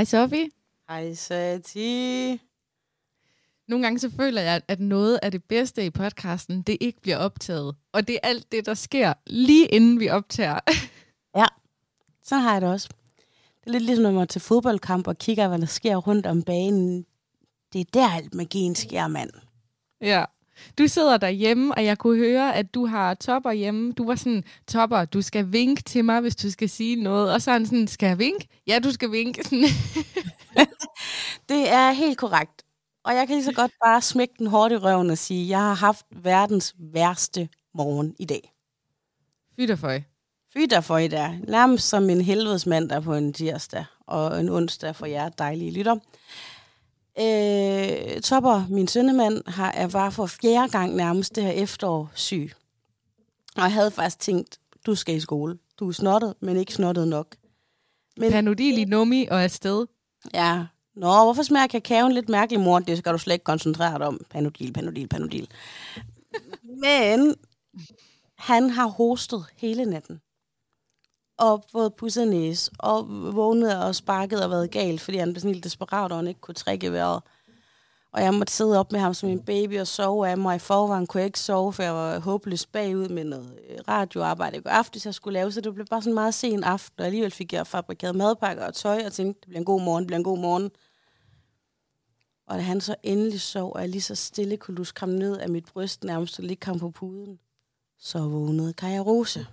Hej Sofie. Hej Sati. Nogle gange så føler jeg, at noget af det bedste i podcasten, det ikke bliver optaget. Og det er alt det, der sker lige inden vi optager. Ja, så har jeg det også. Det er lidt ligesom, når man er til fodboldkamp og kigger, hvad der sker rundt om banen. Det er der alt magien sker, mand. ja. Du sidder derhjemme, og jeg kunne høre, at du har topper hjemme. Du var sådan, topper, du skal vinke til mig, hvis du skal sige noget. Og så er han sådan, skal jeg vinke? Ja, du skal vinke. Sådan. Det er helt korrekt. Og jeg kan lige så godt bare smække den hårdt i røven og sige, jeg har haft verdens værste morgen i dag. Fy dig for Fy der for i dag. Nærmest som en helvedesmand der på en tirsdag og en onsdag for jer dejlige lytter. Øh, Topper, min sønnemand, har, er var for fjerde gang nærmest det her efterår syg. Og jeg havde faktisk tænkt, du skal i skole. Du er snottet, men ikke snottet nok. Men Panodil i nummi og afsted. Ja. Nå, hvorfor smager kakaoen lidt mærkelig, mor? Det skal du slet ikke koncentrere dig om. Panodil, panodil, panodil. Men han har hostet hele natten. Og fået pusset næse, og vågnet og sparket og været galt, fordi han blev sådan helt desperat, og han ikke kunne trække vejret. Og jeg måtte sidde op med ham som en baby og sove af mig. I forvejen kunne jeg ikke sove, for jeg var håbløst bagud med noget øh, radioarbejde i går aftes, jeg skulle lave. Så det blev bare sådan en meget sen aften, og alligevel fik jeg fabrikeret madpakker og tøj, og tænkte, det bliver en god morgen, det bliver en god morgen. Og da han så endelig sov, og jeg lige så stille kunne luske ham ned af mit bryst, nærmest og ligge ham på puden, så vågnede Kaja Rose.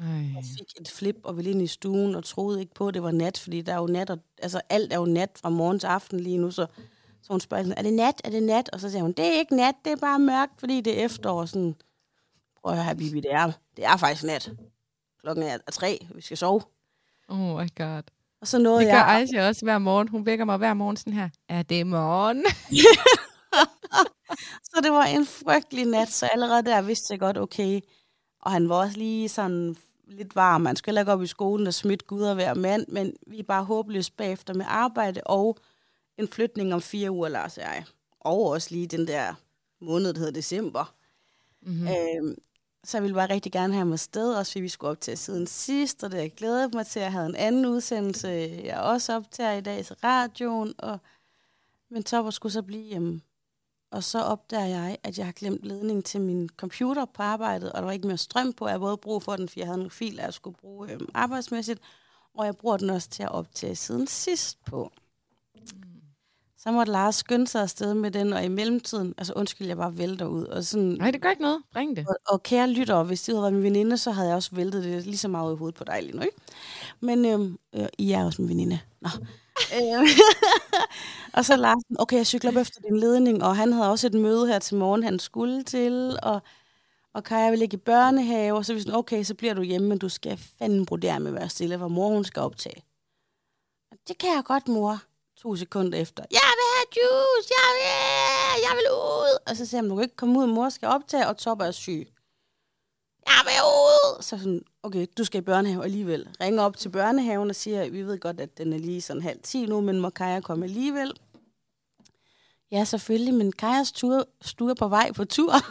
Ej. Jeg fik et flip og ville ind i stuen og troede ikke på, at det var nat, fordi der er jo nat, og, altså alt er jo nat fra morgen til aften lige nu, så, så hun spørger, sådan, er det nat, er det nat? Og så siger hun, det er ikke nat, det er bare mørkt, fordi det er efterår. Sådan, prøv at høre, Bibi, det er, det er faktisk nat. Klokken er, er tre, vi skal sove. Oh my god. Og så nåede Det gør jeg, Aisha også hver morgen. Hun vækker mig hver morgen sådan her. Er det morgen? så det var en frygtelig nat, så allerede der vidste jeg godt, okay. Og han var også lige sådan lidt varm. Han skulle heller ikke op i skolen og smidt Gud og være mand, men vi er bare håbløst bagefter med arbejde og en flytning om fire uger, Lars og jeg. Og også lige den der måned, der hedder december. Mm-hmm. Øhm, så jeg ville bare rigtig gerne have ham afsted, også fordi vi skulle op til siden sidst, og det jeg glædet mig til. Jeg havde en anden udsendelse, jeg også optager i dag til radioen, og men Topper skulle så blive hjemme. Og så opdager jeg, at jeg har glemt ledningen til min computer på arbejdet, og der var ikke mere strøm på. Jeg havde brug for den, fordi jeg havde nogle filer, jeg skulle bruge øhm, arbejdsmæssigt, og jeg bruger den også til at optage siden sidst på. Så måtte Lars skynde sig afsted med den, og i mellemtiden, altså undskyld, jeg bare vælter ud. Og, sådan, Nej, det gør ikke noget. Bring det. og, og kære lyttere, hvis det havde været min veninde, så havde jeg også væltet det lige så meget i hovedet på dig lige nu, ikke? Men øhm, øh, I er også min veninde. Nå. Øhm, Øhm. og så Larsen, okay, jeg cykler op efter din ledning, og han havde også et møde her til morgen, han skulle til, og, og Kaja vil ligge i børnehave, og så er vi sådan, okay, så bliver du hjemme, men du skal fandme brodere med at være stille, hvor mor hun skal optage. Det kan jeg godt, mor. To sekunder efter. Jeg vil have juice, jeg vil, jeg vil ud. Og så siger han, du kan ikke komme ud, mor skal optage, og Topper er syg. Jeg vil ud. Så sådan, okay, du skal i børnehave alligevel. Ringer op til børnehaven og siger, vi ved godt, at den er lige sådan halv ti nu, men må Kaja komme alligevel? Ja, selvfølgelig, men Kajas tur, stue er på vej på tur.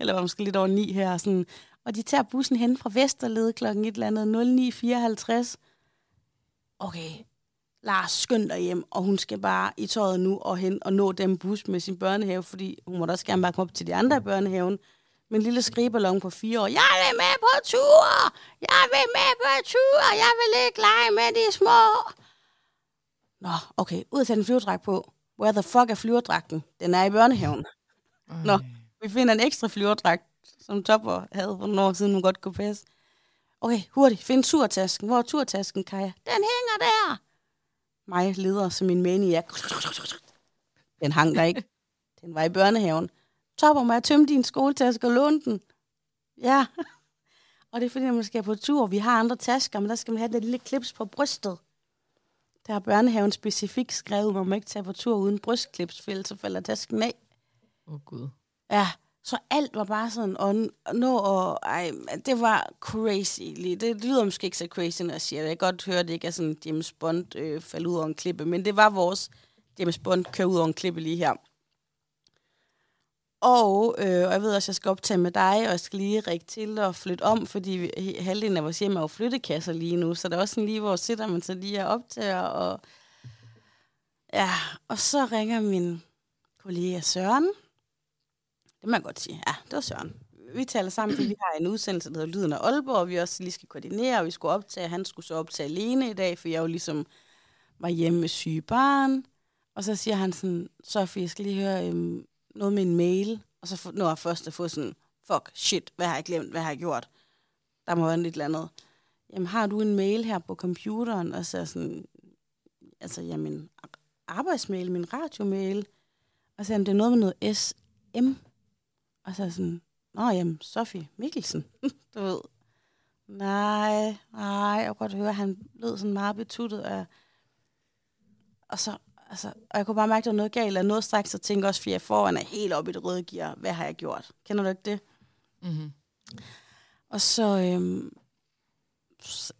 Eller var måske lidt over ni her. Sådan. Og de tager bussen hen fra Vesterled klokken et eller andet 09.54. Okay, Lars, skynd dig hjem, og hun skal bare i tøjet nu og hen og nå den bus med sin børnehave, fordi hun må da også gerne bare komme op til de andre i børnehaven. En lille skrigeballon på fire år. Jeg vil med på tur! Jeg vil med på tur! Jeg vil ikke lege med de små! Nå, okay. Ud at tage en flyverdragt på. Where the fuck er flyverdragten? Den er i børnehaven. Nå, vi finder en ekstra flyverdragt, som Topper havde for nogle år siden, hun godt kunne passe. Okay, hurtigt, find turtasken. Hvor er turtasken, Kaja? Den hænger der. Mig leder som en maniac. Den hang der ikke. Den var i børnehaven. Topper, må jeg tømme din skoletaske og låne den? Ja. Og det er fordi, når man skal på tur, vi har andre tasker, men der skal man have det lille klips på brystet. Der har børnehaven specifikt skrevet, at man må ikke tage på tur uden brystklips, for ellers så falder tasken af. Åh, oh, Gud. Ja, så alt var bare sådan, og nå, og ej, det var crazy. Det lyder måske ikke så crazy, når jeg siger det. Jeg kan godt høre, at det ikke er sådan James Bond øh, faldt ud over en klippe, men det var vores James Bond kør ud over en klippe lige her. Og, øh, og jeg ved også, at jeg skal optage med dig, og jeg skal lige række til og flytte om, fordi vi, halvdelen af vores hjem er jo flyttekasser lige nu, så der er også sådan lige, hvor sidder man så lige og optager, og ja, og så ringer min kollega Søren. Det må jeg godt sige. Ja, det var Søren. Vi taler sammen, fordi vi har en udsendelse, der hedder Lyden af Aalborg, og vi også lige skal koordinere, og vi skulle optage. Han skulle så optage alene i dag, for jeg jo ligesom var hjemme med syge barn. Og så siger han sådan, Sofie, jeg skal lige høre øhm, noget med en mail. Og så når jeg først at få sådan, fuck, shit, hvad har jeg glemt, hvad har jeg gjort? Der må være lidt eller andet. Jamen, har du en mail her på computeren? Og så sådan, altså, ja, min arbejdsmail, min radiomail. Og så jamen, det er noget med noget SM. Og så sådan, nå, jamen, Sofie Mikkelsen, du ved. Nej, nej, jeg kunne godt høre, at han lød sådan meget betuttet af, og så, altså, og jeg kunne bare mærke, at der var noget galt, og noget straks, og tænke også, fordi jeg foran er helt oppe i det røde gear. Hvad har jeg gjort? Kender du ikke det? Mm-hmm. Og så, øhm, s-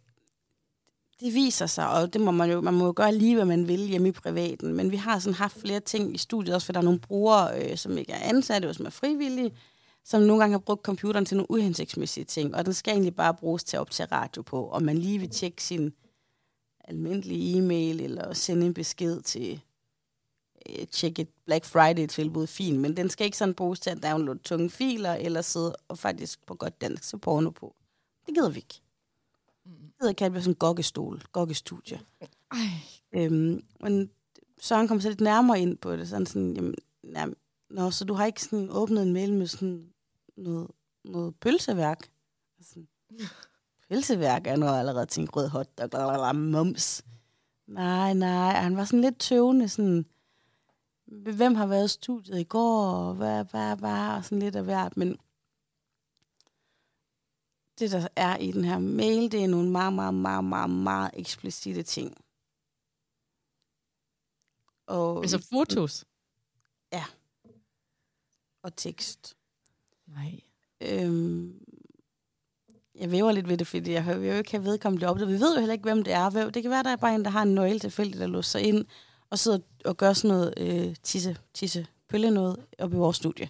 det viser sig, og det må man jo, man må jo gøre lige, hvad man vil hjemme i privaten, men vi har sådan haft flere ting i studiet, også for der er nogle brugere, øh, som ikke er ansatte, og som er frivillige, som nogle gange har brugt computeren til nogle uhensigtsmæssige ting, og den skal egentlig bare bruges til at optage radio på, og man lige vil tjekke sin almindelige e-mail, eller sende en besked til øh, et Black Friday-tilbud, fint, men den skal ikke sådan bruges til at downloade tunge filer, eller sidde og faktisk på godt dansk se porno på. Det gider vi ikke. Det gider ikke, at det sådan en gokkestol, gokkestudie. Ej, Øhm, men Søren kom så lidt nærmere ind på det, sådan sådan, jamen, jamen, nå, så du har ikke sådan åbnet en mail med sådan noget, noget pølseværk? Sådan, pølseværk er noget allerede tænkt rød hot, og blablabla, mums. Nej, nej, og han var sådan lidt tøvende, sådan, hvem har været i studiet i går, og hvad, hvad, hvad, og sådan lidt af hvert, men det, der er i den her mail, det er nogle meget, meget, meget, meget, meget eksplicite ting. Og, altså fotos. og tekst. Nej. Øhm, jeg væver lidt ved det, fordi jeg vil jo ikke have vedkommende op. Vi ved jo heller ikke, hvem det er. Det kan være, der er bare en, der har en nøgle tilfældigt, der låser sig ind og sidder og gør sådan noget øh, tisse, tisse, pølle noget op i vores studie.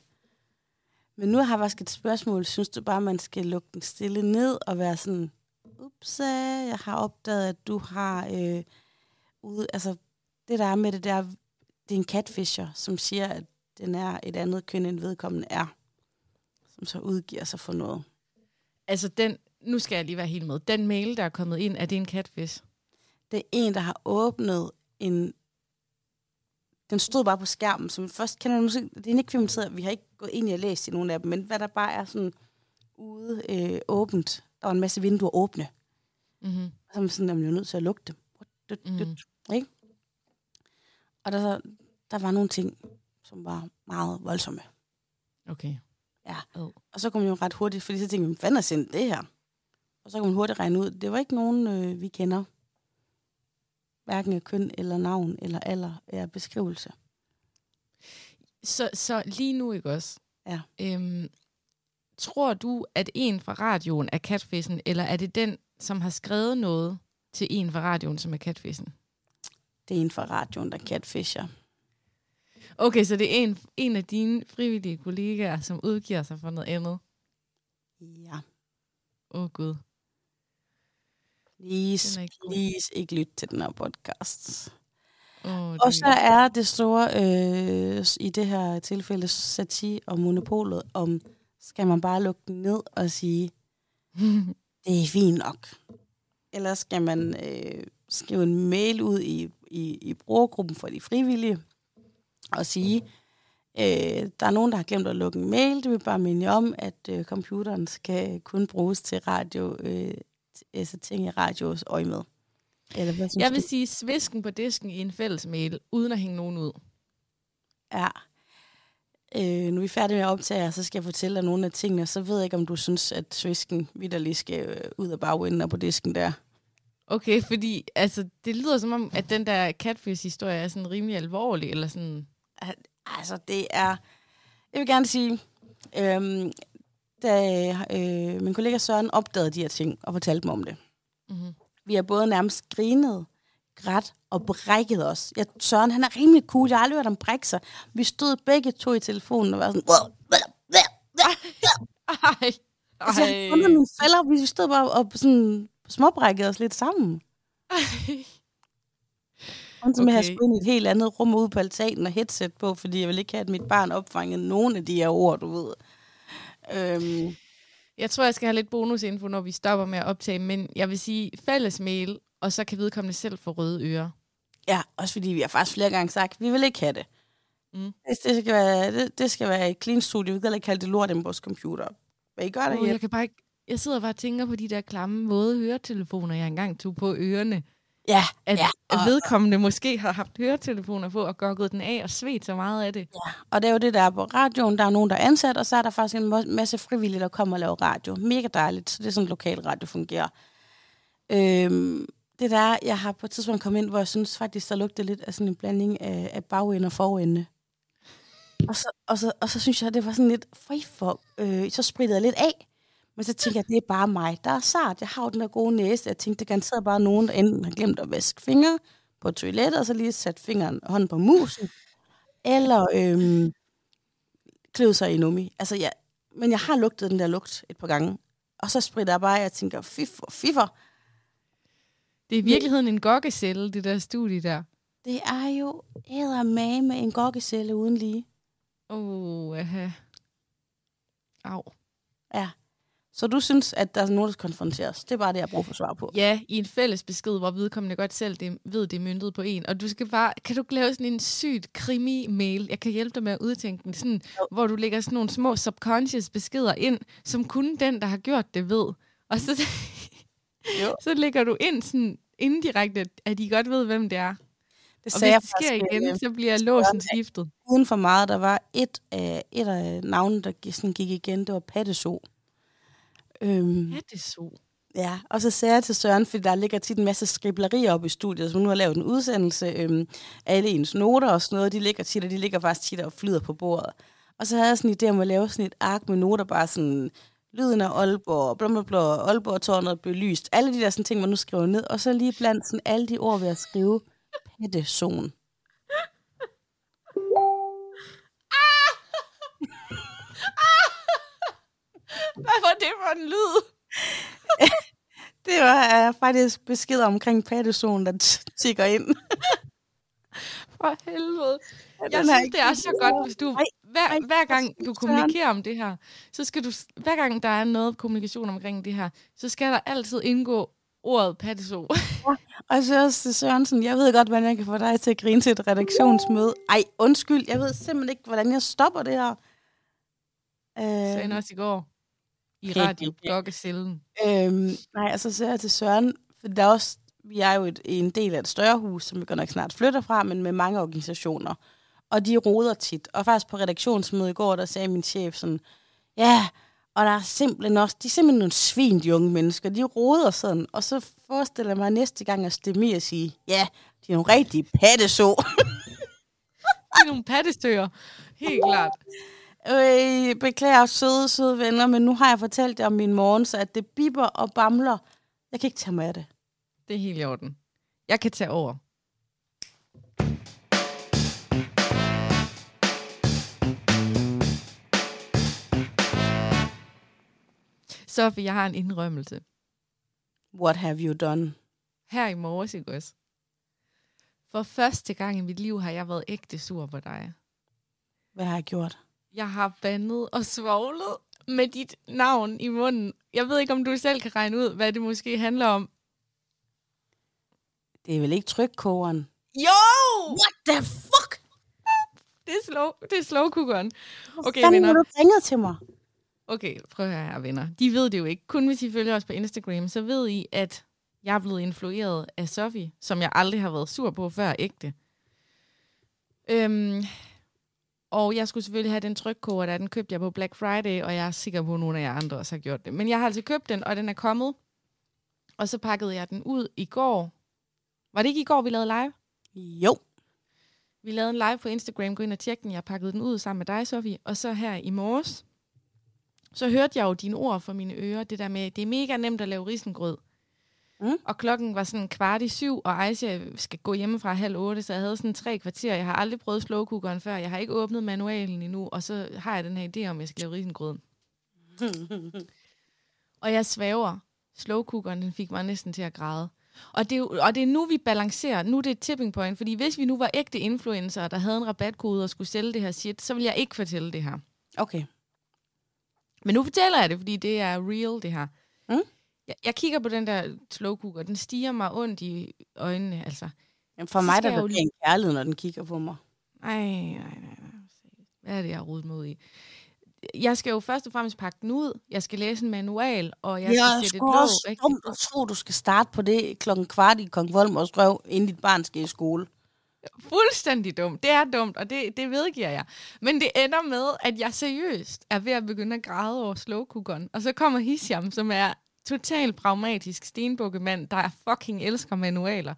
Men nu har jeg faktisk et spørgsmål. Synes du bare, man skal lukke den stille ned og være sådan, ups, jeg har opdaget, at du har øh, ude, altså det der er med det der, det er en catfisher, som siger, at den er et andet køn, end vedkommende er, som så udgiver sig for noget. Altså den, nu skal jeg lige være helt med. Den mail, der er kommet ind, er det en catfish? Det er en, der har åbnet en... Den stod bare på skærmen, som først kender du måske... Det er ikke filmatiseret, vi har ikke gået ind i og læst i nogle af dem, men hvad der bare er sådan ude øh, åbent. Der var en masse vinduer åbne. Mm-hmm. Og så er man sådan, at man er nødt til at lukke dem. Mhm. Ikke? Og der, så, der var nogle ting, som var meget voldsomme. Okay. Ja. Oh. Og så kom man jo ret hurtigt, fordi så tænkte man, hvad er sendt det her? Og så kan man hurtigt regne ud, det var ikke nogen, øh, vi kender. Hverken af køn eller navn eller alder eller beskrivelse. Så, så lige nu, ikke også? Ja. Øhm, tror du, at en fra radioen er catfishen, eller er det den, som har skrevet noget til en fra radioen, som er catfishen? Det er en fra radioen, der er catfisher. Okay, så det er en, en af dine frivillige kollegaer, som udgiver sig for noget andet. Ja. Åh, oh, Gud. Please, ikke please ikke lytte til den her podcast. Oh, Og så er det store, øh, i det her tilfælde, sati og monopolet, om skal man bare lukke den ned og sige, det er fint nok. Eller skal man øh, skrive en mail ud i, i, i brugergruppen for de frivillige og sige, øh, der er nogen, der har glemt at lukke en mail. Det vil bare minde om, at øh, computeren skal kun bruges til radio, øh, altså ting i radios øje med. Eller hvad synes Jeg vil du? sige svisken på disken i en fælles mail, uden at hænge nogen ud. Ja. Øh, nu er vi færdige med at optage, så skal jeg fortælle dig nogle af tingene. Så ved jeg ikke, om du synes, at svisken vidderlig skal øh, ud af bagenden og på disken der. Okay, fordi altså, det lyder som om, at den der catfish-historie er sådan rimelig alvorlig, eller sådan... Altså, det er... Jeg vil gerne sige, øhm, da øh, min kollega Søren opdagede de her ting og fortalte mig om det. Mm-hmm. Vi har både nærmest grinet, grædt og brækkede os. Jeg, Søren, han er rimelig cool. Jeg har aldrig hørt ham brække sig. Vi stod begge to i telefonen og var sådan... Ej. Altså, jeg mine fælder, vi stod bare og sådan småbrækkede os lidt sammen. Ej. Så med at Okay. have skulle ind i et helt andet rum ude på altanen og headset på, fordi jeg vil ikke have, at mit barn opfangede nogen af de her ord, du ved. Øhm, Jeg tror, jeg skal have lidt bonusinfo, når vi stopper med at optage, men jeg vil sige fælles mail, og så kan vedkommende selv få røde ører. ja, også fordi vi har faktisk flere gange sagt, at vi vil ikke have det. Mm. Det, det, skal være, det, det skal være et clean studie. Vi kan ikke kalde det lort inde på vores computer. Vil I? Oh, Ja, jeg kan bare ikke... Jeg sidder bare og tænker på de der klamme våde høretelefoner, jeg engang tog på ørerne. Ja, At, ja. at Og, vedkommende måske har haft høretelefoner på og gokket den af og svedt så meget af det. og det er jo det, der er på radioen. Der er nogen, der er ansat, og så er der faktisk en masse frivillige, der kommer og laver radio. Mega dejligt. Så det er sådan, lokal radio fungerer. Øhm, det der, jeg har på et tidspunkt kommet ind, hvor jeg synes faktisk, der lugtede lidt af sådan en blanding af, af bagende og forende. Og så, og, så, og så synes jeg, det var sådan lidt fri for... Øh, så sprittede jeg lidt af. Men så tænker jeg, det er bare mig. Der er sart. Jeg har jo den der gode næse. Jeg tænkte, det kan sidde bare nogen, der enten har glemt at vaske fingre på toilettet, og så lige sat fingeren, hånden på musen. Eller øhm, kløede sig i nummi. Altså, jeg, men jeg har lugtet den der lugt et par gange. Og så spritter jeg bare, og jeg tænker, fiffer, fiffer. Det er i virkeligheden en gokkecelle, det der studie der. Det er jo med en gokkecelle uden lige. Åh, oh, aha. Au. Ja. Så du synes, at der er nogen, der skal konfronteres? Det er bare det, jeg bruger for svar på. Ja, i en fælles besked, hvor vedkommende godt selv det, ved, det er myndet på en. Og du skal bare, kan du lave sådan en sygt krimi-mail? Jeg kan hjælpe dig med at udtænke den, sådan, Jo. hvor du lægger sådan nogle små subconscious beskeder ind, som kun den, der har gjort det, ved. Og så, Jo. så lægger du ind sådan indirekte, at de godt ved, hvem det er. Det Og sagde hvis jeg det sker faktisk, igen, øh, så bliver låsen skiftet. uden for meget, der var et af, et af navnene, der sådan gik igen, det var Patteso. Øhm, Ja, det er så. ja, og så sagde jeg til Søren, fordi der ligger tit en masse skriblerier op i studiet, som nu har lavet en udsendelse, øhm, alle ens noter og sådan noget, de ligger tit, og de ligger faktisk tit og flyder på bordet. Og så havde jeg sådan en idé om at lave sådan et ark med noter, bare sådan lyden af Aalborg, blå, blå, blå, Aalborg tårnet blev lyst, alle de der sådan ting, man nu skriver ned, og så lige blandt sådan alle de ord ved at skrive Pattezone. Hvad var det for en lyd? Det var uh, faktisk beskeder omkring Pattezone, der tigger ind. For helvede. Jeg den har synes, det er så godt, hvis du hver, hver gang du kommunikerer om det her, så skal du, hver gang der er noget kommunikation omkring det her, så skal der altid indgå ordet patteso. Og så også til Sørensen, jeg ved godt, hvordan jeg kan få dig til at grine til et redaktionsmøde. Ej, undskyld, jeg ved simpelthen ikke, hvordan jeg stopper det her. sagde han Øh, også i går. I radio Gokkecellen. øhm, nej, og så jeg til Søren, for der er også, vi er jo et, en del af et større hus, som vi godt nok snart flytter fra, men med mange organisationer. Og de roder tit. Og faktisk på redaktionsmødet i går, der sagde min chef sådan, ja, og der er simpelthen også, de er simpelthen nogle svin, de unge mennesker. De roder sådan. Og så forestiller jeg mig næste gang at stemme og sige, ja, de er nogle rigtige patteså. Det er nogle pattestøger. Helt klart. Øh, beklager, søde, søde venner, men nu har jeg fortalt jer om min morgen, så at det bipper og bamler. Jeg kan ikke tage mig af det. Det er helt i orden. Jeg kan tage over. Sofie, jeg har en indrømmelse. What have you done? Her i morges, ikke også? For første gang i mit liv har jeg været ægte sur på dig. Hvad har jeg gjort? Jeg har bandet og svoglet med dit navn i munden. Jeg ved ikke, om du selv kan regne ud, hvad det måske handler om. Det er vel ikke trykkogeren? Jo! What the fuck? Det er slow, det er slow cookeren. Okay, Fanden venner. du ringet til mig? Okay, prøv at høre her, venner. De ved det jo ikke. Kun hvis I følger os på Instagram, så ved I, at jeg er blevet influeret af Sofie, som jeg aldrig har været sur på før ægte. Øhm, og jeg skulle selvfølgelig have den trykkoger, der den købte jeg på Black Friday, og jeg er sikker på, at nogle af jer andre også har gjort det. Men jeg har altså købt den, og den er kommet. Og så pakkede jeg den ud i går. Var det ikke i går, vi lavede live? Jo. Vi lavede en live på Instagram. Gå ind og tjek den. Jeg pakkede den ud sammen med dig, Sofie. Og så her i morges, så hørte jeg jo dine ord fra mine ører. Det der med, det er mega nemt at lave risengrød. Mm. Og klokken var sådan kvart i syv, og Aisha skal gå hjemmefra halv otte, så jeg havde sådan tre kvarter. Jeg har aldrig prøvet slowcookeren før. Jeg har ikke åbnet manualen endnu, og så har jeg den her idé om, at jeg skal lave risengrød. Og jeg svæver. Slowcookeren, den fik mig næsten til at græde. Og det, er, og det er nu, vi balancerer. Nu er det et tipping point, fordi hvis vi nu var ægte influencer, der havde en rabatkode og skulle sælge det her shit, så ville jeg ikke fortælle det her. okay. Men nu fortæller jeg det, fordi det er real, det her. Jeg, jeg kigger på den der slow cooker, den stiger mig ondt i øjnene, altså. Jamen for Så mig skal der jeg er jo det en kærlighed, når den kigger på mig. Ej, nej, nej, nej. Hvad er det, jeg har rodet ud i? Jeg skal jo først og fremmest pakke den ud. Jeg skal læse en manual, og jeg skal Jeg sætte et låg at tro, du skal starte på det klokken kvart i Kong Volmers røv, inden dit barn skal i skole. fuldstændig dumt. Det er dumt, og det, det vedgiver jeg. Men det ender med, at jeg seriøst er ved at begynde at græde over slowcookeren. Og så kommer Hisham, som er totalt pragmatisk stenbukkemand, der fucking elsker manualer.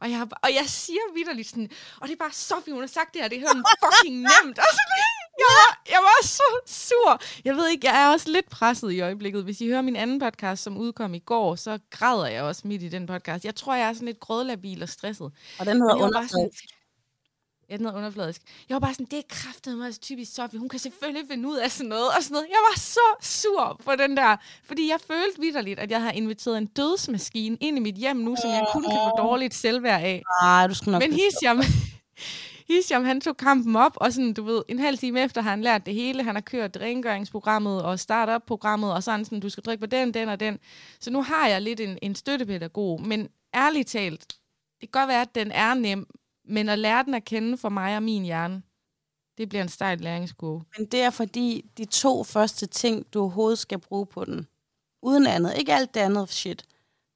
Og jeg, og jeg siger vidderligt sådan, og det er bare Sofie, hun har sagt det her, det er helt fucking nemt. Og så, jeg, var, jeg var så sur. Jeg ved ikke, jeg er også lidt presset i øjeblikket. Hvis I hører min anden podcast, som udkom i går, så græder jeg også midt i den podcast. Jeg tror, jeg er sådan lidt grødlabil og stresset. Og den hedder Men jeg var bare sådan- underfladisk. Jeg var bare sådan, det er kraftet mig typisk Sofie. Hun kan selvfølgelig finde ud af sådan noget og sådan noget. Jeg var så sur på den der, fordi jeg følte vidderligt, at jeg har inviteret en dødsmaskine ind i mit hjem nu, som jeg kun kan få dårligt selvværd af. Nej, du skal nok... Men Hisham, Hisham, han tog kampen op, og sådan, du ved, en halv time efter har han lært det hele. Han har kørt rengøringsprogrammet og startup-programmet, og sådan, sådan, du skal trykke på den, den og den. Så nu har jeg lidt en, en støttepædagog, men ærligt talt, det kan godt være, at den er nem, men at lære den at kende for mig og min hjerne, det bliver en stejl læringskurve. Men det er fordi, de to første ting, du overhovedet skal bruge på den, uden andet, ikke alt det andet shit,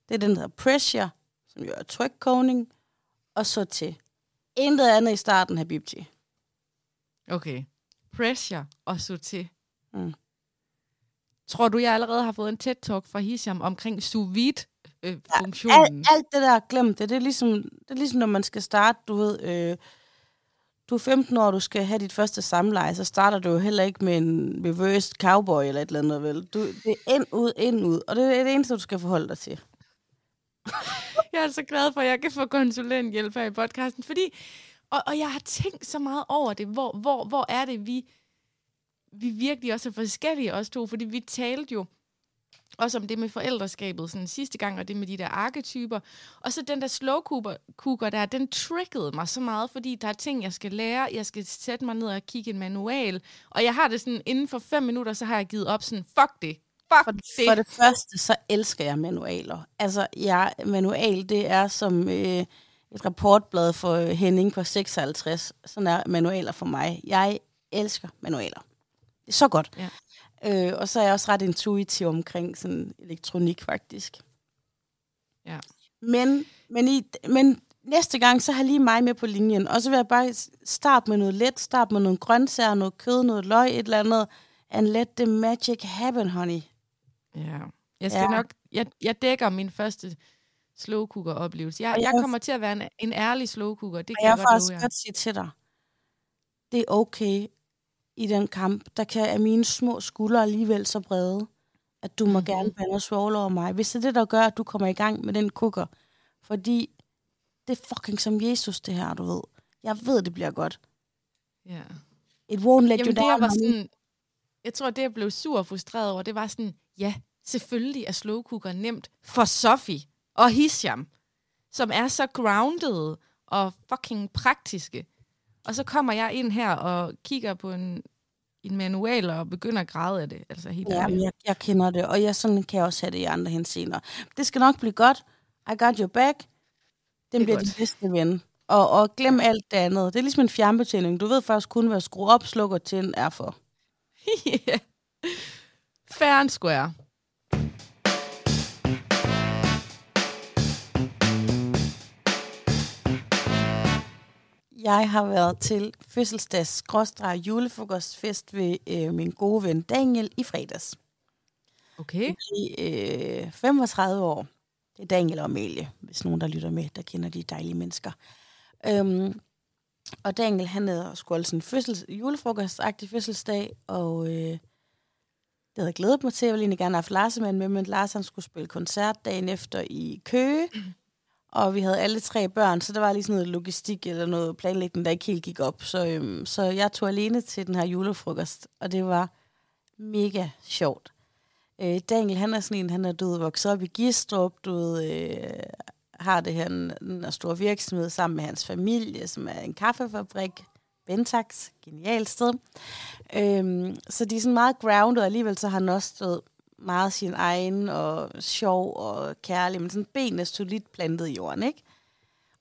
det er den, der pressure, som jo er trykkogning, og så til. Intet andet i starten, Habibti. Okay. Pressure og så til. Mm. Tror du, jeg allerede har fået en TED-talk fra Hisham omkring sous vide øh, Alt, funktionen? alt det der, glem det. Det er ligesom, det er ligesom når man skal starte, du ved, øh, du er 15 år, du skal have dit første samleje, så starter du jo heller ikke med en reversed cowboy eller et eller andet, vel? Du, det er ind, ud, ind, ud, og det er det eneste, du skal forholde dig til. Jeg er så glad for, at jeg kan få konsulenthjælp her i podcasten, fordi, og, og jeg har tænkt så meget over det, hvor, hvor, hvor er det, vi, vi virkelig også er forskellige, os to, fordi vi talte jo også om det med forældreskabet sådan sidste gang, og det med de der arketyper. Og så den der slow cooker, cooker der, den triggede mig så meget, fordi der er ting, jeg skal lære. Jeg skal sætte mig ned og kigge en manual. Og jeg har det sådan, inden for fem minutter, så har jeg givet op sådan, fuck det. Fuck For, det. for det første, så elsker jeg manualer. Altså, jeg, manual, det er som øh, et rapportblad for øh, Henning på 56. Sådan er manualer for mig. Jeg elsker manualer. Det er så godt. Ja. Øh, og så er jeg også ret intuitiv omkring sådan elektronik, faktisk. Ja. Men, men, i, men næste gang, så har lige mig med på linjen. Og så vil jeg bare starte med noget let. Starte med nogle grøntsager, noget kød, noget løg, et eller andet. And let the magic happen, honey. Ja. Jeg skal Ja. nok, jeg, jeg dækker min første slow cooker oplevelse. Jeg, jeg jeg- kommer til at være en, en ærlig slow cooker. Det kan jeg jeg, faktisk godt sige til dig, det er okay i den kamp. Der kan er mine små skuldre alligevel så brede, at du må Mhm. gerne bande og svovle over mig. Hvis det er det, der gør, at du kommer i gang med den kukker. Fordi det er fucking som Jesus, det her, du ved. Jeg ved, det bliver godt. Ja. It won't let Jamen, you det down. jeg var sådan, jeg tror, det jeg blev sur og frustreret over, det var sådan, ja, selvfølgelig er slow cooker nemt for Sofie og Hisham, som er så grounded og fucking praktiske. Og så kommer jeg ind her og kigger på en, en manual og begynder at græde af det. Altså helt Ja, jeg, jeg kender det, og jeg sådan kan jeg også have det i andre henseender. Det skal nok blive godt. I got your back. Den er bliver godt. din bedste ven. Og, og glem alt det andet. Det er ligesom en fjernbetjening. Du ved faktisk kun, hvad skrue op, slukke og tænde er for. yeah. Fair and square. Jeg har været til fødselsdags julefrokostfest ved øh, min gode ven Daniel i fredags. Okay. I øh, 35 år. Det er Daniel og Amelie, hvis nogen, der lytter med, der kender de dejlige mennesker. Øhm, og Daniel, han havde skulle altså en fødsels, julefrokostagtig fødselsdag, og øh, havde jeg glædet mig til. Jeg ville egentlig gerne have haft Lars med, men Lars han skulle spille koncert dagen efter i Køge. Og vi havde alle tre børn, så der var lige sådan noget logistik eller noget planlægning, der ikke helt gik op. Så, øhm, så jeg tog alene til den her julefrokost, og det var mega sjovt. Øh, Daniel, han er sådan en, han er død vokset op i Gistrup, du ved, øh, har det her en, en stor virksomhed sammen med hans familie, som er en kaffefabrik, Bentax, genialt sted. Øhm, så de er sådan meget grounded, og alligevel så har han også stået meget sin egen, og sjov og kærlig, men sådan benene solidt plantet i jorden, ikke?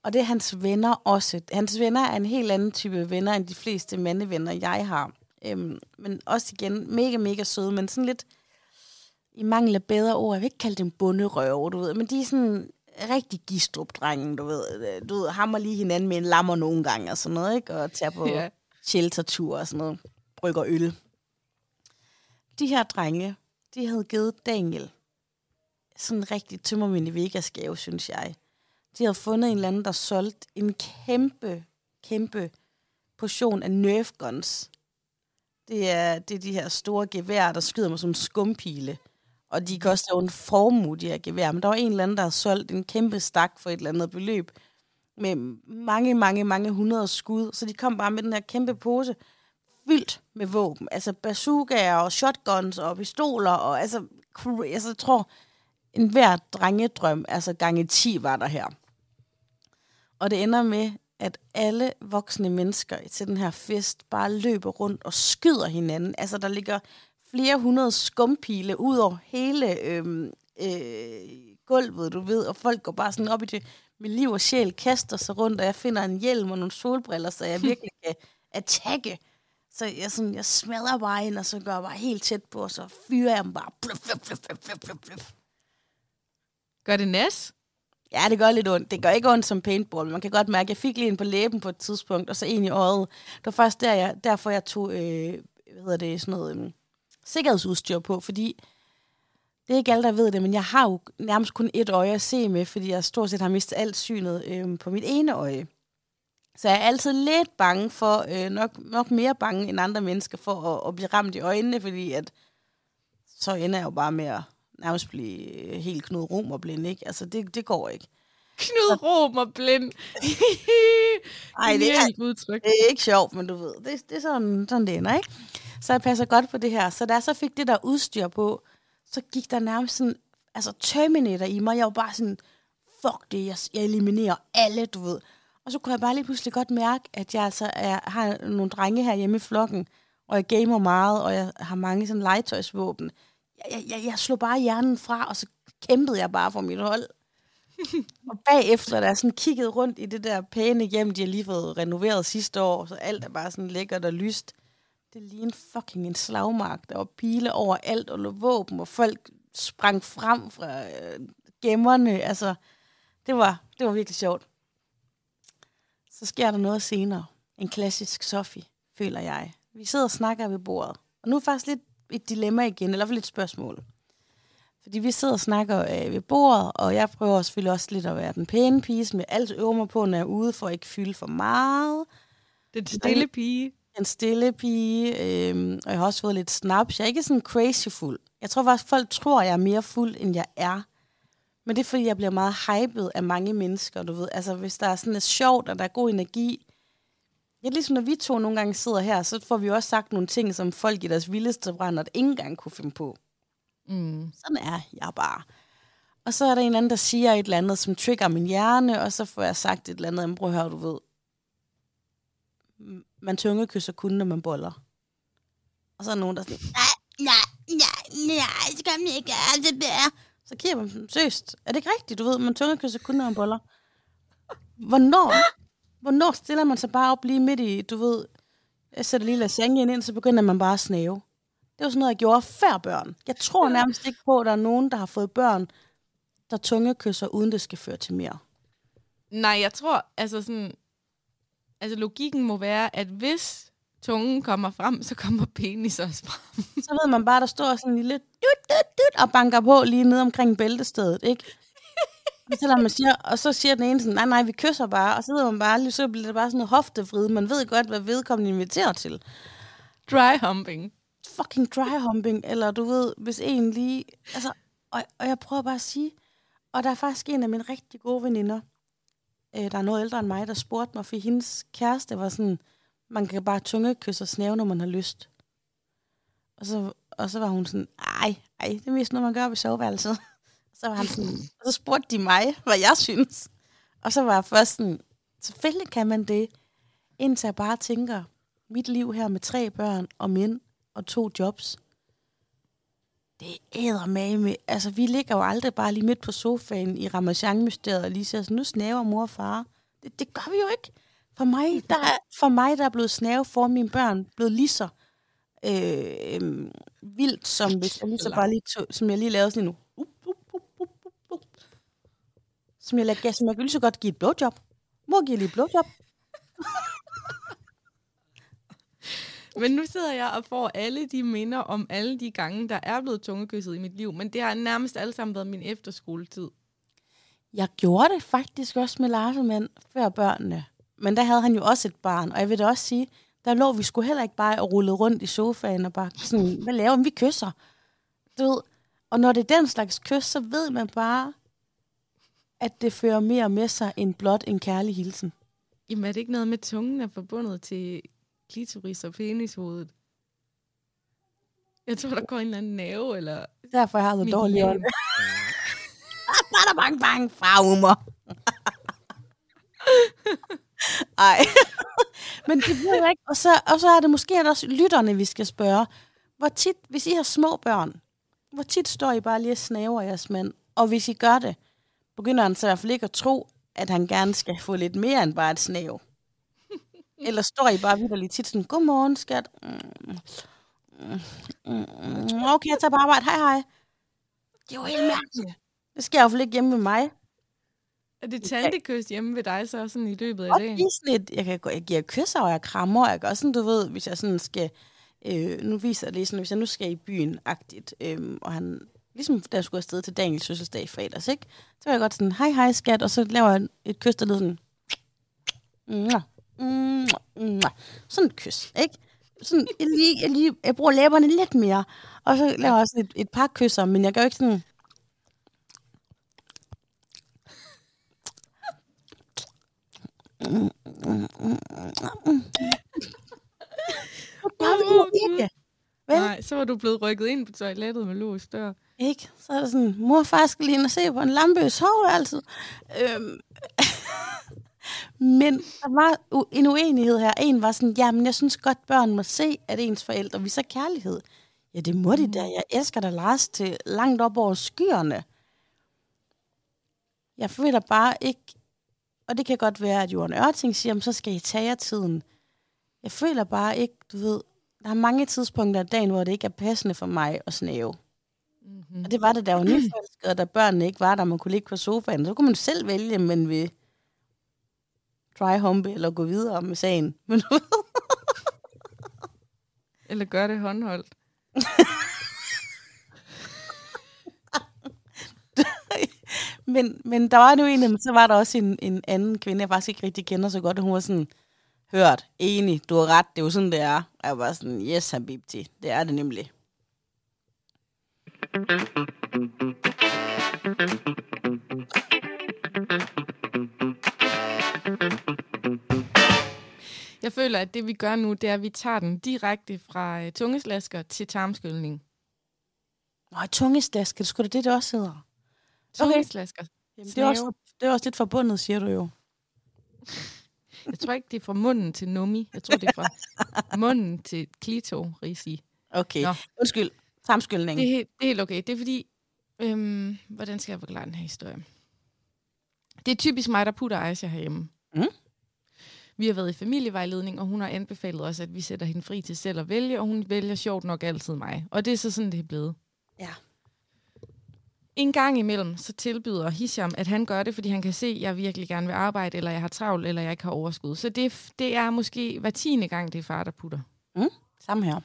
Og det er hans venner også. Hans venner er en helt anden type venner, end de fleste mandevenner, jeg har. Øhm, men også igen, mega, mega søde, men sådan lidt, i mangel af bedre ord, jeg vil ikke kalde dem bunderøve, du ved, men de er sådan rigtig gistrup-drengen, du ved. Du ved, hammer lige hinanden med en lammer nogle gange og sådan noget, ikke? Og tager på ja. sheltertur og sådan noget. Brygger øl. De her drenge, de havde givet Daniel sådan en rigtig tømmermænd i Vegas gave, synes jeg. De havde fundet en eller anden, der solgte en kæmpe, kæmpe portion af Nerf guns. Det er, det er de her store geværer, der skyder mig som skumpile. Og de koster jo en formue, de her gevær. Men der var en eller anden, der havde solgt en kæmpe stak for et eller andet beløb. Med mange, mange, mange hundrede skud. Så de kom bare med den her kæmpe pose fyldt med våben. Altså bazookaer og shotguns og pistoler. Og altså, altså jeg tror, en hver drengedrøm, altså gange 10 var der her. Og det ender med, at alle voksne mennesker til den her fest bare løber rundt og skyder hinanden. Altså, der ligger flere hundrede skumpile ud over hele øhm, øh, gulvet, du ved, og folk går bare sådan op i det med liv og sjæl, kaster sig rundt, og jeg finder en hjelm og nogle solbriller, så jeg virkelig kan attacke. Så jeg, sådan, jeg smadrer bare ind, og så går jeg bare helt tæt på, og så fyrer jeg dem bare. Bluff, bluff, bluff, bluff, bluff, bluff. Gør det næs? Ja, det gør lidt ondt. Det gør ikke ondt som paintball. Man kan godt mærke, at jeg fik lige en på læben på et tidspunkt, og så en i øjet. Det var faktisk der, jeg, derfor, jeg tog øh, hvad hedder det, sådan noget, øh, sikkerhedsudstyr på, fordi det er ikke alle, der ved det, men jeg har jo nærmest kun et øje at se med, fordi jeg stort set har mistet alt synet øh, på mit ene øje. Så jeg er altid lidt bange for, øh, nok, nok mere bange end andre mennesker for at, at blive ramt i øjnene, fordi at så ender jeg jo bare med at nærmest blive helt Knud Romer-blind, ikke? Altså, det, det går ikke. Knud Romer-blind. Ej, det er, udtryk. det er ikke sjovt, men du ved, det, det er sådan, sådan det ender, ikke? Så jeg passer godt på det her. Så da jeg så fik det der udstyr på, så gik der nærmest sådan, altså Terminator i mig. Jeg var bare sådan, fuck det, jeg, jeg eliminerer alle, du ved. Og så kunne jeg bare lige pludselig godt mærke, at jeg altså er, har nogle drenge her hjemme i flokken, og jeg gamer meget, og jeg har mange sådan legetøjsvåben. Jeg, jeg, jeg slog bare hjernen fra, og så kæmpede jeg bare for mit hold. og bagefter, da jeg sådan kiggede rundt i det der pæne hjem, de har lige fået renoveret sidste år, så alt er bare sådan lækkert og lyst. Det lignede fucking en slagmark. Der var pile over alt og lå våben, og folk sprang frem fra øh, gemmerne. Altså, det var, det var virkelig sjovt. Så sker der noget senere. En klassisk Sofie, føler jeg. Vi sidder og snakker ved bordet. Og nu er faktisk lidt et dilemma igen, eller i hvert fald et spørgsmål. Fordi vi sidder og snakker øh, ved bordet, og jeg prøver selvfølgelig også lidt at være den pæne pige, som jeg altid øver mig på, når jeg er ude, for at ikke fylde for meget. Den stille pige. En stille pige, øh, og jeg har også fået lidt snaps. Jeg er ikke sådan crazy fuld. Jeg tror faktisk, folk tror, jeg er mere fuld, end jeg er. Men det er, fordi jeg bliver meget hyped af mange mennesker, du ved. Altså, hvis der er sådan et sjovt, og der er god energi. Ja, ligesom når vi to nogle gange sidder her, så får vi også sagt nogle ting, som folk i deres vildeste brænder, der ingen gang kunne finde på. Mm. Sådan er jeg bare. Og så er der en anden, der siger et eller andet, som trigger min hjerne, og så får jeg sagt et eller andet, prøv høre, du ved, man kysser kun, når man boller. Og så er der nogen, der siger, nej, nej, nej, nej, det kan man ikke gøre det der. Så kigger man, søst, er det ikke rigtigt, du ved, man kysser kun, når man boller. Hvornår? Hvornår stiller man sig bare op lige midt i, du ved, jeg sætter lige lasagne ind, så begynder man bare at snave. Det var sådan noget, jeg gjorde før børn. Jeg tror nærmest ikke på, at der er nogen, der har fået børn, der tungekysser, uden det skal føre til mere. Nej, jeg tror, altså sådan, altså logikken må være, at hvis tungen kommer frem, så kommer penis også frem. så ved man bare, der står sådan en lille dut, dut, dut, og banker på lige nede omkring bæltestedet, ikke? Og så, man siger, og så siger den ene sådan, nej, nej, vi kysser bare. Og så ved man bare, så bliver det bare sådan noget hoftefrid. Man ved godt, hvad vedkommende inviterer til. Dry humping. fucking dry humping, eller du ved, hvis en lige... Altså, og, og jeg prøver bare at sige, og der er faktisk en af mine rigtig gode veninder, øh, der er noget ældre end mig, der spurgte mig, for hendes kæreste var sådan, man kan bare tungekysse og snæve, når man har lyst. Og så, og så var hun sådan, ej, ej, det er mest noget, man gør ved soveværelset. Så var han sådan, og så spurgte de mig, hvad jeg synes. Og så var jeg først sådan, selvfølgelig kan man det, indtil jeg bare tænker, mit liv her med tre børn og mænd og to jobs, det æder med med. Altså, vi ligger jo aldrig bare lige midt på sofaen i Ramachan-mysteriet og lige siger nu snæver mor og far. Det, det gør vi jo ikke. For mig, der er, for mig, der er blevet snave for mine børn, blevet lige så øh, øh, vildt, som hvis jeg lige så bare lige tog, som jeg lige lavede sådan nu. Up, up, up, up, up, up. Som jeg, lavede, som jeg kunne lige så godt give et blowjob. Mor giver lige et blowjob. Men nu sidder jeg og får alle de minder om alle de gange, der er blevet tungekysset i mit liv. Men det har nærmest alle sammen været min efterskoletid. Jeg gjorde det faktisk også med Lars mand før børnene. Men der havde han jo også et barn, og jeg vil da også sige, der lå vi skulle heller ikke bare og rulle rundt i sofaen og bare sådan, hvad laver vi? Vi kysser. Du ved, og når det er den slags kys, så ved man bare, at det fører mere med sig end blot en kærlig hilsen. Jamen er det ikke noget med, at tungen er forbundet til klitoris og penishovedet? Jeg tror, der går en eller anden nerve, eller... Derfor har så dårlig ånd. Bada bang bang, farumor. Ej. Men det ved jeg ikke. Og så, og så er det måske også lytterne, vi skal spørge. Hvor tit, hvis I har små børn, hvor tit står I bare lige og snaver jeres mand? Og hvis I gør det, begynder han så i hvert fald ikke at tro, at han gerne skal få lidt mere end bare et snæv. Eller står I bare vidderligt tit sådan, godmorgen skat. Mm, mm, mm, Okay, jeg tager på arbejde. Hej hej. Det er jo helt mærkeligt. Det sker i hvert fald ikke hjemme med mig. Er det tantekys hjemme ved dig så sådan i løbet af Og dagen? lige sådan et, jeg, kan, jeg giver kysser, og jeg krammer, og jeg gør sådan, du ved, hvis jeg sådan skal, øh, nu viser jeg lige sådan, hvis jeg nu skal i byen-agtigt, øh, og han, ligesom da jeg skulle afsted til Daniels fødselsdag i fredags, ikke? Så var jeg godt sådan, hej hej skat, og så laver jeg et kys, der lyder sådan, Mwah, mwah, mwah. sådan et kys, ikke? Sådan, jeg, lige, jeg, lige, jeg bruger læberne lidt mere, og så laver jeg sådan et, et par kysser, men jeg gør ikke sådan, det jo ikke. Vel? Nej, så var du blevet rykket ind på toilettet med lås dør. Ikke? Så er det sådan, mor far skal lige ind og se på en lampe i soveværelset. Øhm. Men der var en uenighed her. En var sådan, jamen jeg synes godt, børn må se, at ens forældre viser kærlighed. Ja, det må de da. Jeg elsker dig, Lars, til langt op over skyerne. Jeg føler bare ikke, og det kan godt være, at Jorden Ørting siger, jamen, så skal I tage jer tiden. Jeg føler bare ikke, du ved, der er mange tidspunkter af dagen, hvor det ikke er passende for mig at snæve. Mm-hmm. Og det var det, der var nyforelsket, og da børnene ikke var der, man kunne ligge på sofaen. Så kunne man selv vælge, men vi dry humpe eller gå videre med sagen. Men Eller gør det håndholdt. men, men der var nu en, men så var der også en, en anden kvinde, jeg faktisk ikke rigtig kender så godt, og hun var sådan, hørt, enig, du har ret, det er jo sådan, det er. Og jeg var sådan, yes, Habibti, det er det nemlig. Jeg føler, at det vi gør nu, det er, at vi tager den direkte fra øh, tungeslasker til tarmskyldning. Nå, tungeslaske, det skulle da det, det også hedder. Tungeslasker. Jamen, det, er også, det er også lidt forbundet, siger du jo. Jeg tror ikke, det er fra munden til nummi. Jeg tror, det er fra munden til klitorisi. Okay, Nå. undskyld. Samskyldning. Det er, det er helt okay. Det er fordi, øhm, hvordan skal jeg forklare den her historie? Det er typisk mig, der putter Aisha herhjemme. Mm. Vi har været i familievejledning, og hun har anbefalet os, at vi sætter hende fri til selv at vælge, og hun vælger sjovt nok altid mig. Og det er så sådan, det er blevet. Ja. En gang imellem, så tilbyder Hisham, at han gør det, fordi han kan se, at jeg virkelig gerne vil arbejde, eller jeg har travlt, eller jeg ikke har overskud. Så det, er- det er måske hver tiende gang, det er far, der putter. Samme her.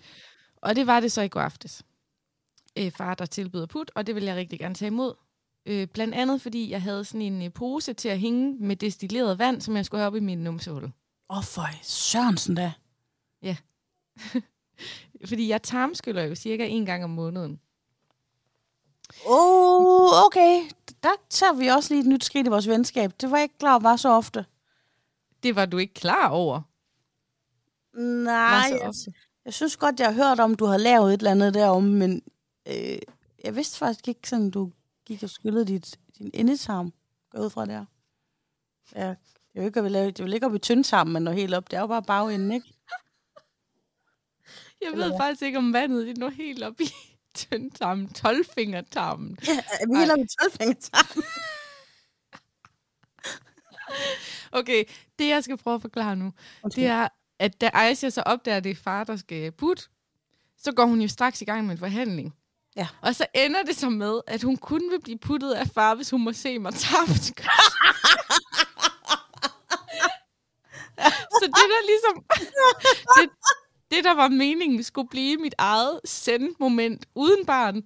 Og det var det så i går aftes. Øh, far, der tilbyder put, og det vil jeg rigtig gerne tage imod. Øh, blandt andet, fordi jeg havde sådan en øh, pose til at hænge med destilleret vand, som jeg skulle have op i min numsehul. Åh, oh, for Sørensen da. fordi jeg tarmskyller jo cirka en gang om måneden. Oh, okay. Der tager vi også lige et nyt skridt i vores venskab. Det var jeg ikke klar over var så ofte. Det var du ikke klar over. Nej, Var så jeg, ofte. jeg synes godt, jeg har hørt om, du har lavet et eller andet derom, men øh, jeg vidste faktisk ikke sådan, du gik og skyllede dit, din endetarm. Gå ud fra der. Ja, det er jo ikke, at vi laver, det er jo ikke op i tyndtarmen, men når helt op. Det er jo bare bagenden, ikke? Jeg ved faktisk ikke, om vandet det når helt op i tyndtarmen, 12-fingertarmen. Ja, vi helt op i 12 Okay, det jeg skal prøve at forklare nu, Okay. det er, at da Aisha så opdager, at det er far, der skal putte, så går hun jo straks i gang med en forhandling. Ja. Og så ender det så med, at hun kun vil blive puttet af far, hvis hun må se mig tabt. så det der ligesom... det, det, der var meningen, skulle blive mit eget send-moment uden barn,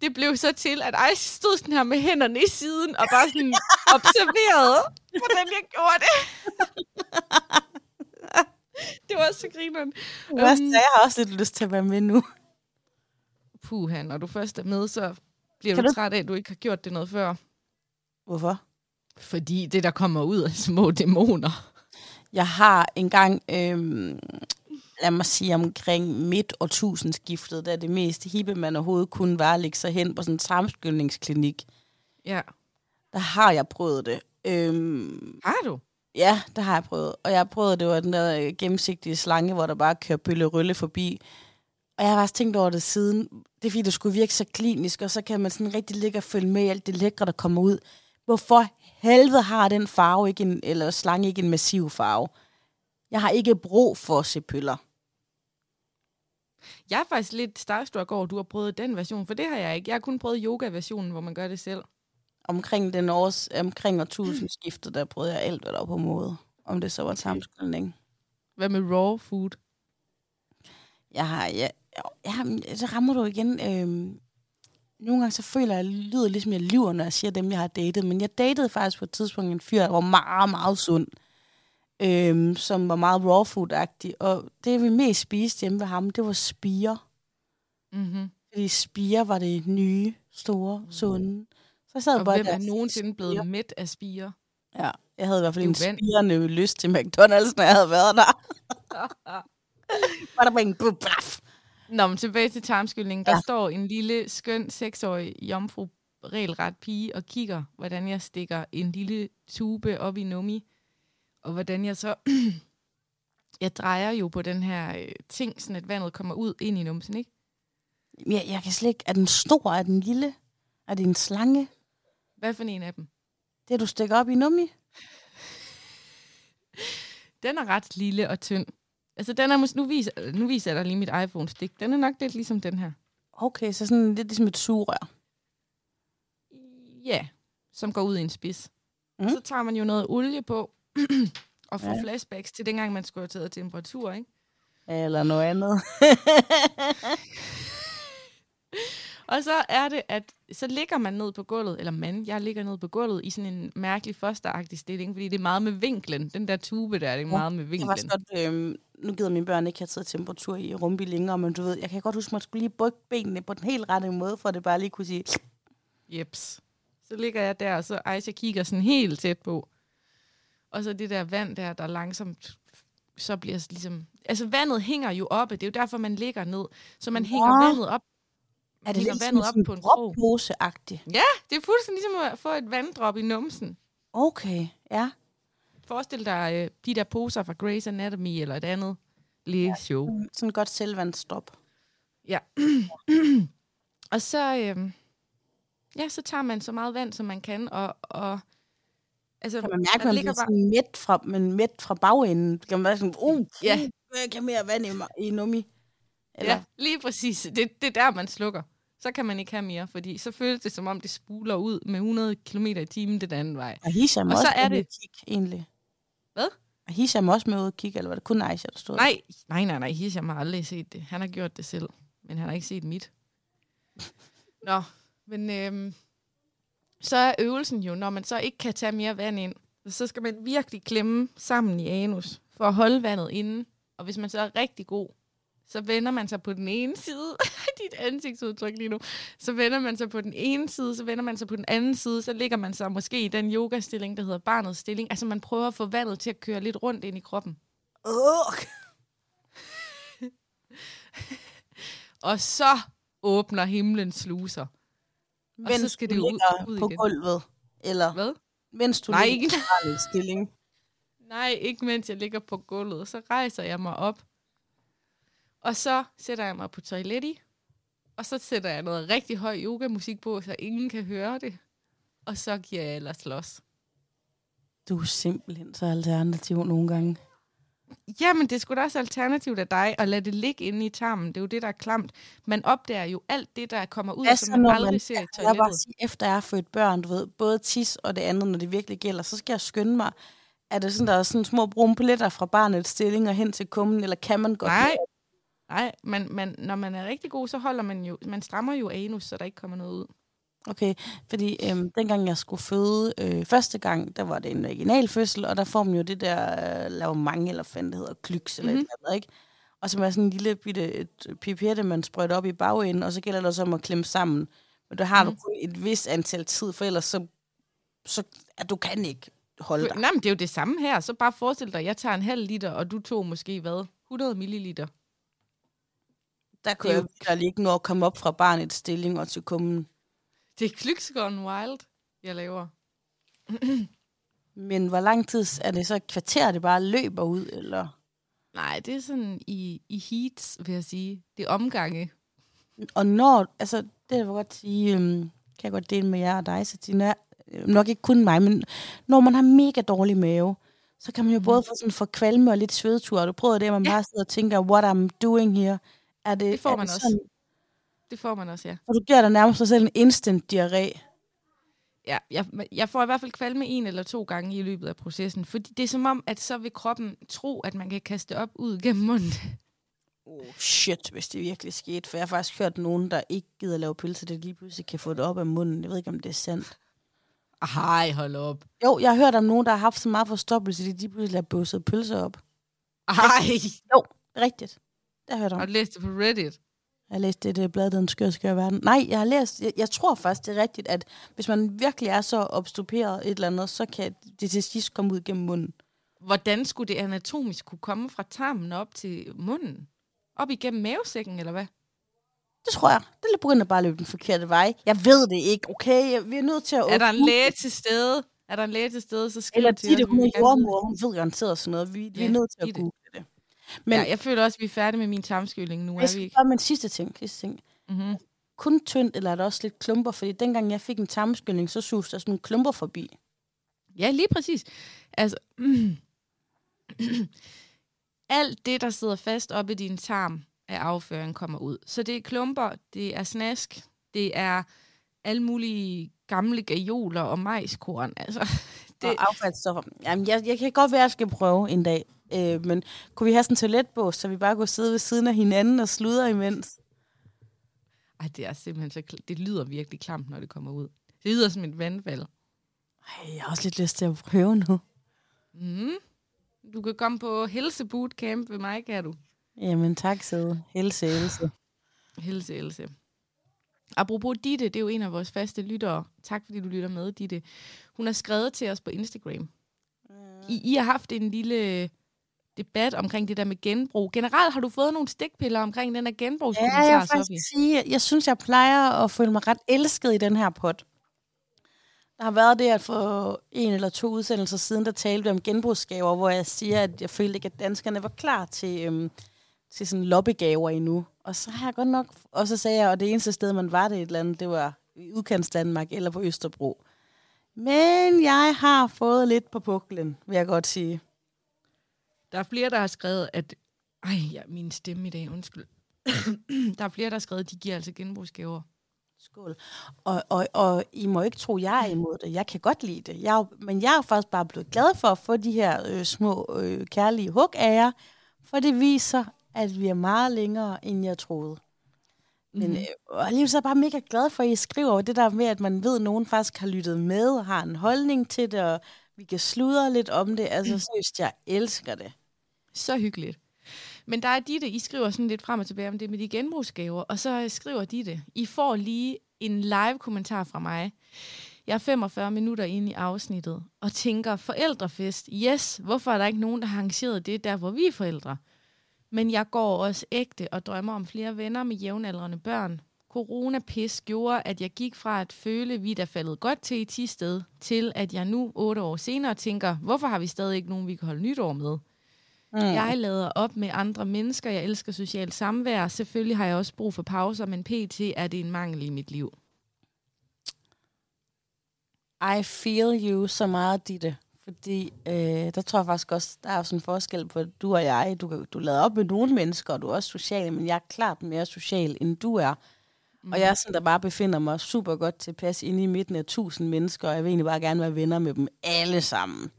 det blev så til, at Aisha stod sådan her med hænderne i siden og bare sådan observerede, hvordan jeg gjorde det. det var så grineren. Hvad Øhm, jeg har også lidt lyst til at være med nu. Puha, når du først er med, så bliver Kan du du- træt af, at du ikke har gjort det noget før. Hvorfor? Fordi det, der kommer ud af små dæmoner. Jeg har engang, øhm, lad mig sige, omkring midt årtusindskiftet, da det mest hippe, man overhovedet kunne være at lægge sig hen på sådan en tarmskyldningsklinik. Ja. Der har jeg prøvet det. Øhm, Har du? ja, det har jeg prøvet. Og jeg har prøvet, det var den der øh, gennemsigtige slange, hvor der bare kører bølle rylle forbi. Og jeg har også tænkt over det siden. Det er fordi, det skulle virke så klinisk, og så kan man sådan rigtig ligge og følge med i alt det lækre, der kommer ud. Hvorfor helvede har den farve ikke en, eller slange ikke en massiv farve? Jeg har ikke brug for at se pøller. Jeg er faktisk lidt starstruck over, at du har prøvet den version, for det har jeg ikke. Jeg har kun prøvet yoga-versionen, hvor man gør det selv. Omkring den års, omkring årtusindskiftet, der prøvede jeg alt, hvad der var på måde. Om det så var Okay. tarmskyldning. Hvad med raw food? Jeg har, ja, ja, så rammer du igen. Øhm, nogle gange så føler jeg, at jeg lyder ligesom, jeg lyver, når jeg siger dem, jeg har datet. Men jeg datede faktisk på et tidspunkt en fyr, der var meget, meget sund. Øhm, som var meget raw food-agtig. Og det, vi mest spiste hjemme ved ham, det var spire. Mm-hmm. Fordi spire var det nye, store, sunde. Så jeg sad Og bare hvem der er og nogensinde spire. blevet mæt af spire? Ja, jeg havde i hvert fald en spirende lyst til McDonald's, når jeg havde været der. Var der bare en blaf. Nå, men tilbage til tarmskyldningen. Der Ja. ja. står en lille, skøn, seksårig jomfru, regelret pige, og kigger, hvordan jeg stikker en lille tube op i nummi. Og hvordan jeg så... jeg drejer jo på den her øh, ting, sådan at vandet kommer ud ind i numsen, ikke? Jeg, jeg kan slet ikke... Er den stor? Er den lille? Er det en slange? Hvad for en af dem? Det, du stikker op i nummi? Den er ret lille og tynd. Altså, den er mås- nu, viser, nu viser jeg dig lige mit iPhone-stik. Den er nok lidt ligesom den her. Okay, så sådan lidt ligesom et sugerør. Ja, som går ud i en spids. Mm. Så tager man jo noget olie på, og får Ja. flashbacks til dengang, man skulle have taget temperatur, ikke? Eller noget andet. Og så er det, at så ligger man ned på gulvet, eller man, jeg ligger ned på gulvet i sådan en mærkelig fosteragtig stilling, fordi det er meget med vinklen. Den der tube der, det er meget med det var vinklen. sådan øhm, nu gider mine børn ikke have taget temperatur i rumbi længere, men du ved, jeg kan godt huske, at man skulle lige bukke benene på den helt rette måde, for at det bare lige kunne sige, Jeps. Så ligger jeg der, og så Aisha kigger sådan helt tæt på. Og så det der vand der, der langsomt så bliver ligesom... Altså vandet hænger jo oppe, det er jo derfor, man ligger ned. Så man hænger Nå. vandet op. er det hænger vandet op på en krog. Ja, det er fuldstændig ligesom at få et vanddrop i numsen. Okay, ja. Forestil dig øh, de der poser fra Grey's Anatomy eller et andet lille show. Sådan et godt selvvandsstop. Ja. og så, øhm, ja, så tager man så meget vand, som man kan, og, og altså, Kan man mærke, at man ligger bliver sådan mæt fra, men mæt fra bagenden? Kan man være sådan, uh, Ja. uh, jeg kan mere vand i, mig- i nummi? Eller? Ja, lige præcis. Det, det er der, man slukker. Så kan man ikke have mere, fordi så føles det, som om det spuler ud med 100 km i timen den anden vej. Og Hisham Og også så er med det- kigge, egentlig. Hvad? Og Hisham også med ude at kigge, eller var det kun Aisha, der stod? Nej, nej, nej, nej. Hisham har aldrig set det. Han har gjort det selv, men han har ikke set mit. Nå, men øhm, så er øvelsen jo, når man så ikke kan tage mere vand ind, så skal man virkelig klemme sammen i anus for at holde vandet inde. Og hvis man så er rigtig god, så vender man sig på den ene side. Dit ansigtsudtryk lige nu. Så vender man sig på den ene side, så vender man sig på den anden side, så ligger man sig måske i den yogastilling, der hedder barnets stilling. Altså man prøver at få vandet til at køre lidt rundt ind i kroppen. Uh. Og så åbner himlen sluser. Mens så skal du det ud- ud på igen. gulvet. Eller Hvad? mens du Nej, ligger ikke. i stilling. Nej, ikke mens jeg ligger på gulvet. Så rejser jeg mig op. Og så sætter jeg mig på toilettet. Og så sætter jeg noget rigtig høj yogamusik på, så ingen kan høre det. Og så giver jeg ellers los. Du er simpelthen så alternativ nogle gange. Jamen, det skulle da også alternativt af dig at lade det ligge inde i tarmen. Det er jo det, der er klamt. Man opdager jo alt det, der kommer ud, Hvad som så, man aldrig man- ser i Jeg vil bare toilettet. sige, efter jeg har født børn, du ved, både tis og det andet, når det virkelig gælder, så skal jeg skynde mig. Er det sådan, der er sådan små brune paletter fra barnets stilling og hen til kummen, eller kan man godt? Nej, nej men, men når man er rigtig god, så holder man jo, man strammer jo anus, så der ikke kommer noget ud. Okay, fordi øhm, dengang jeg skulle føde øh, første gang, der var det en vaginal fødsel, og der får man jo det der øh, lavemang, eller hvad det hedder, klyks eller mm-hmm. et eller andet, ikke? Og som er sådan en lille bitte et pipette, man sprøjter op i bagenden, og så gælder det også om at klemme sammen. Men der har mm. Mhm. du kun et vis antal tid, for ellers så, så at du kan ikke holde dig. Nej, men det er jo det samme her. Så bare forestil dig, jeg tager en halv liter, og du tog måske, hvad? 100 milliliter. Der kunne Det jeg virkelig ikke nå at komme op fra barnets stilling og til kummen. Det er Klyks Gone Wild, jeg laver. Men hvor lang tid er det så et kvarter, det bare løber ud, eller? Nej, det er sådan i, i heats, vil jeg sige. Det er omgange. Og når, altså, det vil jeg godt sige, øhm, kan jeg godt dele med jer og dig, Satina, øh, nok ikke kun mig, men når man har mega dårlig mave, så kan man jo både få sådan for kvalme og lidt svedtur. Du prøver det, at man Mhm. Ja. bare sidder og tænker, what I'm doing here. Er det, Det får er man det også. Det får man også, ja. Og du giver dig nærmest dig selv en instant diarré. ja jeg, jeg får i hvert fald kvalme en eller to gange i løbet af processen. Fordi det er som om, at så vil kroppen tro, at man kan kaste op ud gennem munden. Oh shit, hvis det virkelig skete. For jeg har faktisk hørt nogen, der ikke gider lave pølse, det lige pludselig kan få det op af munden. Jeg ved ikke, om det er sandt. Ej, hold op. Jo, jeg har hørt om nogen, der har haft så meget forstoppelse, at de lige pludselig har bøsset pølser op. Ej, Rigtigt. Det har jeg hørt om. har du læst det på Reddit? Jeg har læst det, det blad, den skøre skøre verden. Nej, jeg har læst, jeg, jeg tror faktisk, det er rigtigt, at hvis man virkelig er så obstuperet et eller andet, så kan det til sidst komme ud gennem munden. Hvordan skulle det anatomisk kunne komme fra tarmen op til munden? Op igennem mavesækken, eller hvad? Det tror jeg. Det er begyndt at bare løbe den forkerte vej. Jeg ved det ikke, okay? Vi er nødt til at... Er der en læge til stede? Er der en læge til stede, så skriv Eller til os. hun vi er jordmor, hun ved garanteret sådan noget. Vi, vi Ja, er nødt til at Ditte. Men, ja, jeg føler også, at vi er færdige med min tarmskylling nu, jeg er skal vi ikke? bare en sidste ting. Sidste ting. Mm-hmm. Kun tyndt, eller er der også lidt klumper? Fordi dengang jeg fik en tarmskyldning, så suste der sådan nogle klumper forbi. Ja, lige præcis. Altså, mm, alt det, der sidder fast oppe i din tarm af afføring, kommer ud. Så det er klumper, det er snask, det er alle mulige gamle gajoler og majskorn. Altså, Det... det, Og affaldsstoffer. Jamen, jeg, jeg kan godt være, at jeg skal prøve en dag. Øh, men kunne vi have sådan en toiletbås, så vi bare kunne sidde ved siden af hinanden og sludre imens? ej, det er simpelthen så, kl- det lyder virkelig klamt, når det kommer ud. Det lyder som et vandfald. Ej, jeg har også lidt lyst til at prøve nu. Mm. Du kan komme på Helse Bootcamp ved mig, kan du? Jamen tak, Sæde. Helse, Else. Helse Else. Apropos Ditte, det er jo en af vores faste lyttere. Tak fordi du lytter med, Ditte. Hun har skrevet til os på Instagram. I, I har haft en lille debat omkring det der med genbrug. Generelt har du fået nogle stikpiller omkring den her Ja, genbrugskommentar, jeg vil faktisk sige, jeg synes, jeg plejer at føle mig ret elsket i den her pot. Der har været det, at for en eller to udsendelser siden, der talte om genbrugsgaver, hvor jeg siger, at jeg følte ikke, at danskerne var klar til, øhm, til sådan lobbygaver endnu. Og så har jeg godt nok, og så sagde jeg, at det eneste sted, man var det et eller andet, det var i udkants Danmark eller på Østerbro. Men jeg har fået lidt på puklen, vil jeg godt sige. Der er flere, der har skrevet, at... Ej, ja, min stemme i dag, undskyld. der er flere, der har skrevet, at de giver altså genbrugsgaver. Skål. Og, og, og I må ikke tro, jeg er imod det. Jeg kan godt lide det. Jeg, men jeg er faktisk bare blevet glad for at få de her øh, små øh, kærlige hug af jer, for det viser, at vi er meget længere, end jeg troede. Men Mhm. øh, og alligevel så er jeg bare mega glad for, at I skriver over det der med, at man ved, at nogen faktisk har lyttet med og har en holdning til det, og vi kan sludre lidt om det. Altså seriøst, jeg elsker det. Så hyggeligt. Men der er de det, I skriver sådan lidt frem og tilbage om det med de genbrugsgaver, og så øh, skriver de det. I får lige en live kommentar fra mig. Jeg er 45 minutter inde i afsnittet og tænker, forældrefest, yes, hvorfor er der ikke nogen, der har arrangeret det der, hvor vi er forældre? Men jeg går også ægte og drømmer om flere venner med jævnaldrende børn. Corona-pis gjorde, at jeg gik fra at føle, at vi der faldet godt til i Tisted, til at jeg nu, otte år senere, tænker, hvorfor har vi stadig ikke nogen, vi kan holde nytår med? Mm. Jeg lader op med andre mennesker. Jeg elsker socialt samvær. Selvfølgelig har jeg også brug for pauser, men pt. er det en mangel i mit liv. I feel you så meget, Ditte. Fordi øh, der tror jeg faktisk også, der er sådan en forskel på du og jeg. Du, du lader op med nogle mennesker, og du er også social, men jeg er klart mere social, end du er. Mm. Og jeg er sådan, der bare befinder mig super godt tilpas inde i midten af tusind mennesker, og jeg vil egentlig bare gerne være venner med dem alle sammen.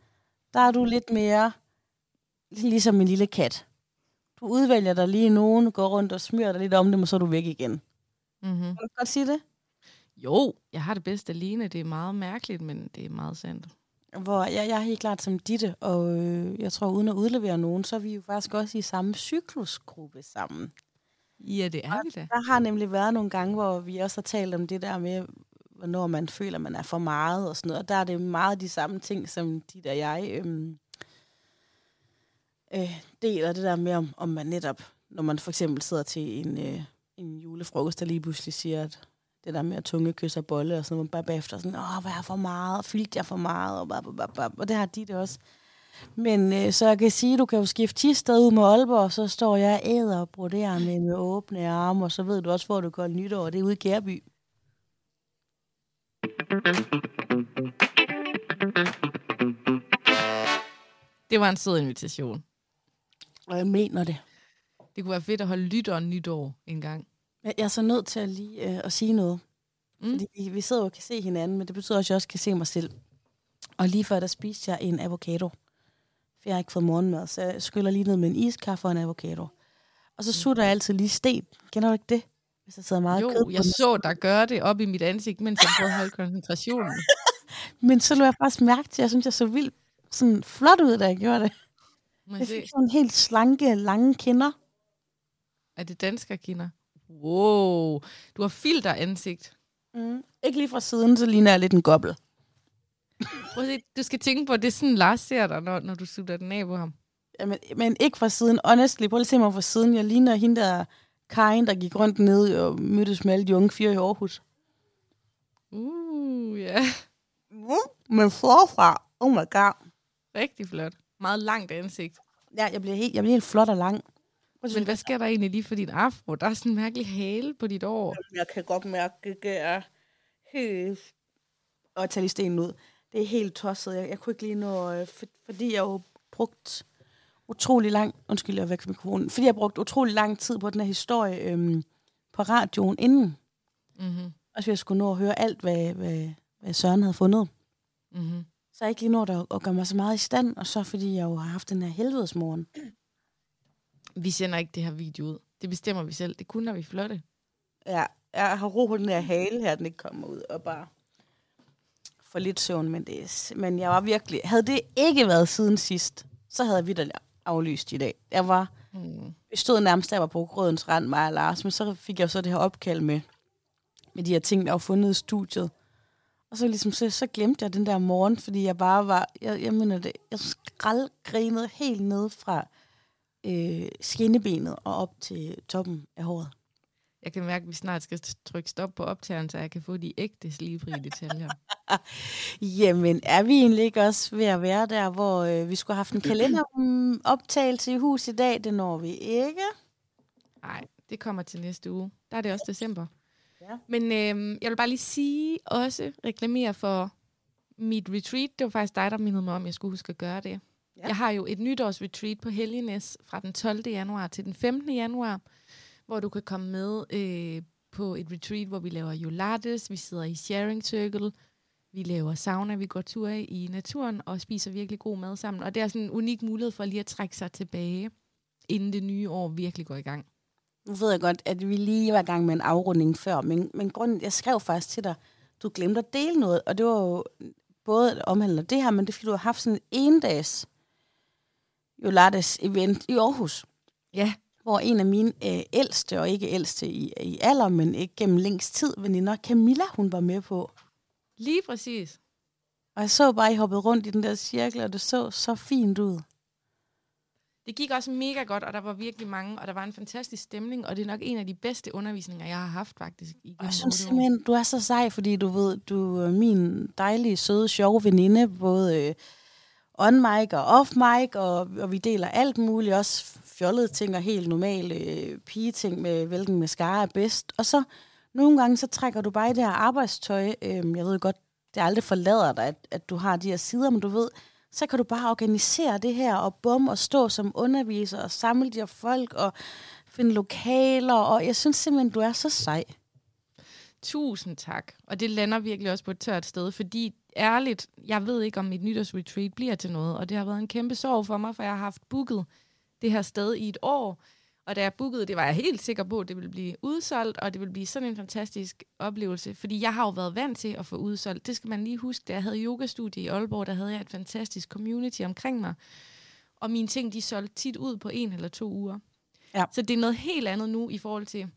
Der er du lidt mere ligesom en lille kat. Du udvælger dig lige nogen, går rundt og smører dig lidt om dem, og så er du væk igen. Mm-hmm. Kan du godt sige det? Jo, jeg har det bedst alene. Det er meget mærkeligt, men det er meget sandt. Hvor jeg, jeg er helt klart som Ditte, og øh, jeg tror, uden at udlevere nogen, så er vi jo faktisk også i samme cyklusgruppe sammen. Ja, det er og vi da. Der har nemlig været nogle gange, hvor vi også har talt om det der med, hvornår man føler, man er for meget og sådan noget. Og der er det meget de samme ting, som Ditte og jeg øhm, øh, deler det der med, om, om man netop, når man for eksempel sidder til en, øh, en julefrokost, der lige pludselig siger, at det der med at tunge kysse og bolle, og sådan noget, bare bagefter sådan, åh, hvad er for meget, fyldte jeg for meget, og, bab, bab, bab, og det har de det også. Men øh, så jeg kan sige, du kan jo skifte Tisted ud med Aalborg, og så står jeg æder og broderer med, med åbne arme, og så ved du også, hvor du går nytår, og det er ude i Gærby. Det var en sød invitation. Og jeg mener det. Det kunne være fedt at holde lytteren nytår en gang. Jeg er så nødt til at lige øh, at sige noget. Mm. Fordi vi, vi sidder jo og kan se hinanden, men det betyder også, at jeg også kan se mig selv. Og lige før, der spiste jeg en avocado. For jeg har ikke fået morgenmad, så jeg skyller lige ned med en iskaffe og en avocado. Og så mm. sutter jeg altid lige sten. Kender du ikke det? Hvis der sidder meget jo, kød jeg den. så dig gøre det op i mit ansigt, mens jeg prøvede at holde koncentrationen. men så lå jeg faktisk mærke til, at jeg synes, jeg så vildt sådan flot ud, da jeg gjorde det. Må jeg, jeg fik sådan helt slanke, lange kinder. Er det danske kinder? Wow, du har filter ansigt. Mm. Ikke lige fra siden, så ligner jeg lidt en gobbel. Prøv at se, du skal tænke på, at det er sådan, Lars ser dig, når, når du sutter den af på ham. Jamen, men ikke fra siden. Honestly, prøv at se mig fra siden. Jeg ligner hende der Karin, der gik rundt ned og mødtes med alle de unge fyre i Aarhus. Uh, ja. Yeah. Mm, men forfra, oh my god. Rigtig flot. Meget langt ansigt. Ja, jeg bliver helt, jeg bliver helt flot og lang. Men hvad sker der egentlig lige for din afro? Der er sådan en mærkelig hale på dit år. Jeg kan godt mærke, at det er helt... Og tage lige stenen ud. Det er helt tosset. Jeg, jeg kunne ikke lige nå... Øh, for, fordi jeg jo brugt utrolig lang... Undskyld, jeg væk fra mikrofonen. Fordi jeg brugt utrolig lang tid på den her historie øhm, på radioen inden. Mm-hmm. Og så jeg skulle nå at høre alt, hvad, hvad, hvad Søren havde fundet. Mm-hmm. Så jeg ikke lige nået at, at gøre mig så meget i stand. Og så fordi jeg jo har haft den her helvedesmorgen vi sender ikke det her video ud. Det bestemmer vi selv. Det kun, når vi flotte. Ja, jeg har ro på den her hale her, den ikke kommer ud, og bare for lidt søvn, men, det, men jeg var virkelig... Havde det ikke været siden sidst, så havde jeg videre aflyst i dag. Jeg var... Mm. Vi stod nærmest der var på Grødens Rand, mig og Lars, men så fik jeg så det her opkald med, med de her ting, der var fundet i studiet. Og så, ligesom, så, så glemte jeg den der morgen, fordi jeg bare var... Jeg, jeg mener det, jeg skraldgrinede helt ned fra øh, skinnebenet og op til toppen af håret. Jeg kan mærke, at vi snart skal trykke stop på optageren, så jeg kan få de ægte slibfrie detaljer. Jamen, er vi egentlig ikke også ved at være der, hvor øh, vi skulle have haft en kalenderoptagelse i hus i dag? Det når vi ikke. Nej, det kommer til næste uge. Der er det også december. Ja. Men øh, jeg vil bare lige sige også, reklamere for mit retreat. Det var faktisk dig, der mindede mig om, at jeg skulle huske at gøre det. Ja. Jeg har jo et nytårsretreat på Helgenæs fra den 12. januar til den 15. januar, hvor du kan komme med øh, på et retreat, hvor vi laver Jolates, vi sidder i sharing circle, vi laver sauna, vi går tur i naturen og spiser virkelig god mad sammen. Og det er sådan en unik mulighed for lige at trække sig tilbage, inden det nye år virkelig går i gang. Nu ved jeg godt, at vi lige var i gang med en afrunding før, men, men grunden, jeg skrev faktisk til dig, du glemte at dele noget, og det var jo både omhandler det her, men det er fordi, du har haft sådan en endags Jolates event i Aarhus. Ja. Hvor en af mine øh, ældste, og ikke ældste i, i alder, men ikke gennem længst tid, veninder, Camilla, hun var med på. Lige præcis. Og jeg så bare, I hoppede rundt i den der cirkel, og det så så fint ud. Det gik også mega godt, og der var virkelig mange, og der var en fantastisk stemning, og det er nok en af de bedste undervisninger, jeg har haft faktisk. I jeg synes simpelthen, du er så sej, fordi du ved, du er min dejlige, søde, sjove veninde, både øh, on mic og off mic, og, og vi deler alt muligt, også fjollede ting og helt normale øh, pigeting med, hvilken mascara er bedst. Og så nogle gange, så trækker du bare i det her arbejdstøj. Øh, jeg ved godt, det aldrig forlader dig, at, at du har de her sider, men du ved, så kan du bare organisere det her, og bum, og stå som underviser, og samle de her folk, og finde lokaler, og jeg synes simpelthen, du er så sej. Tusind tak. Og det lander virkelig også på et tørt sted, fordi ærligt, jeg ved ikke, om mit nytårsretreat bliver til noget, og det har været en kæmpe sorg for mig, for jeg har haft booket det her sted i et år, og da jeg bookede, det var jeg helt sikker på, at det ville blive udsolgt, og det ville blive sådan en fantastisk oplevelse. Fordi jeg har jo været vant til at få udsolgt. Det skal man lige huske. Da jeg havde yogastudie i Aalborg, der havde jeg et fantastisk community omkring mig. Og mine ting, de solgte tit ud på en eller to uger. Ja. Så det er noget helt andet nu i forhold til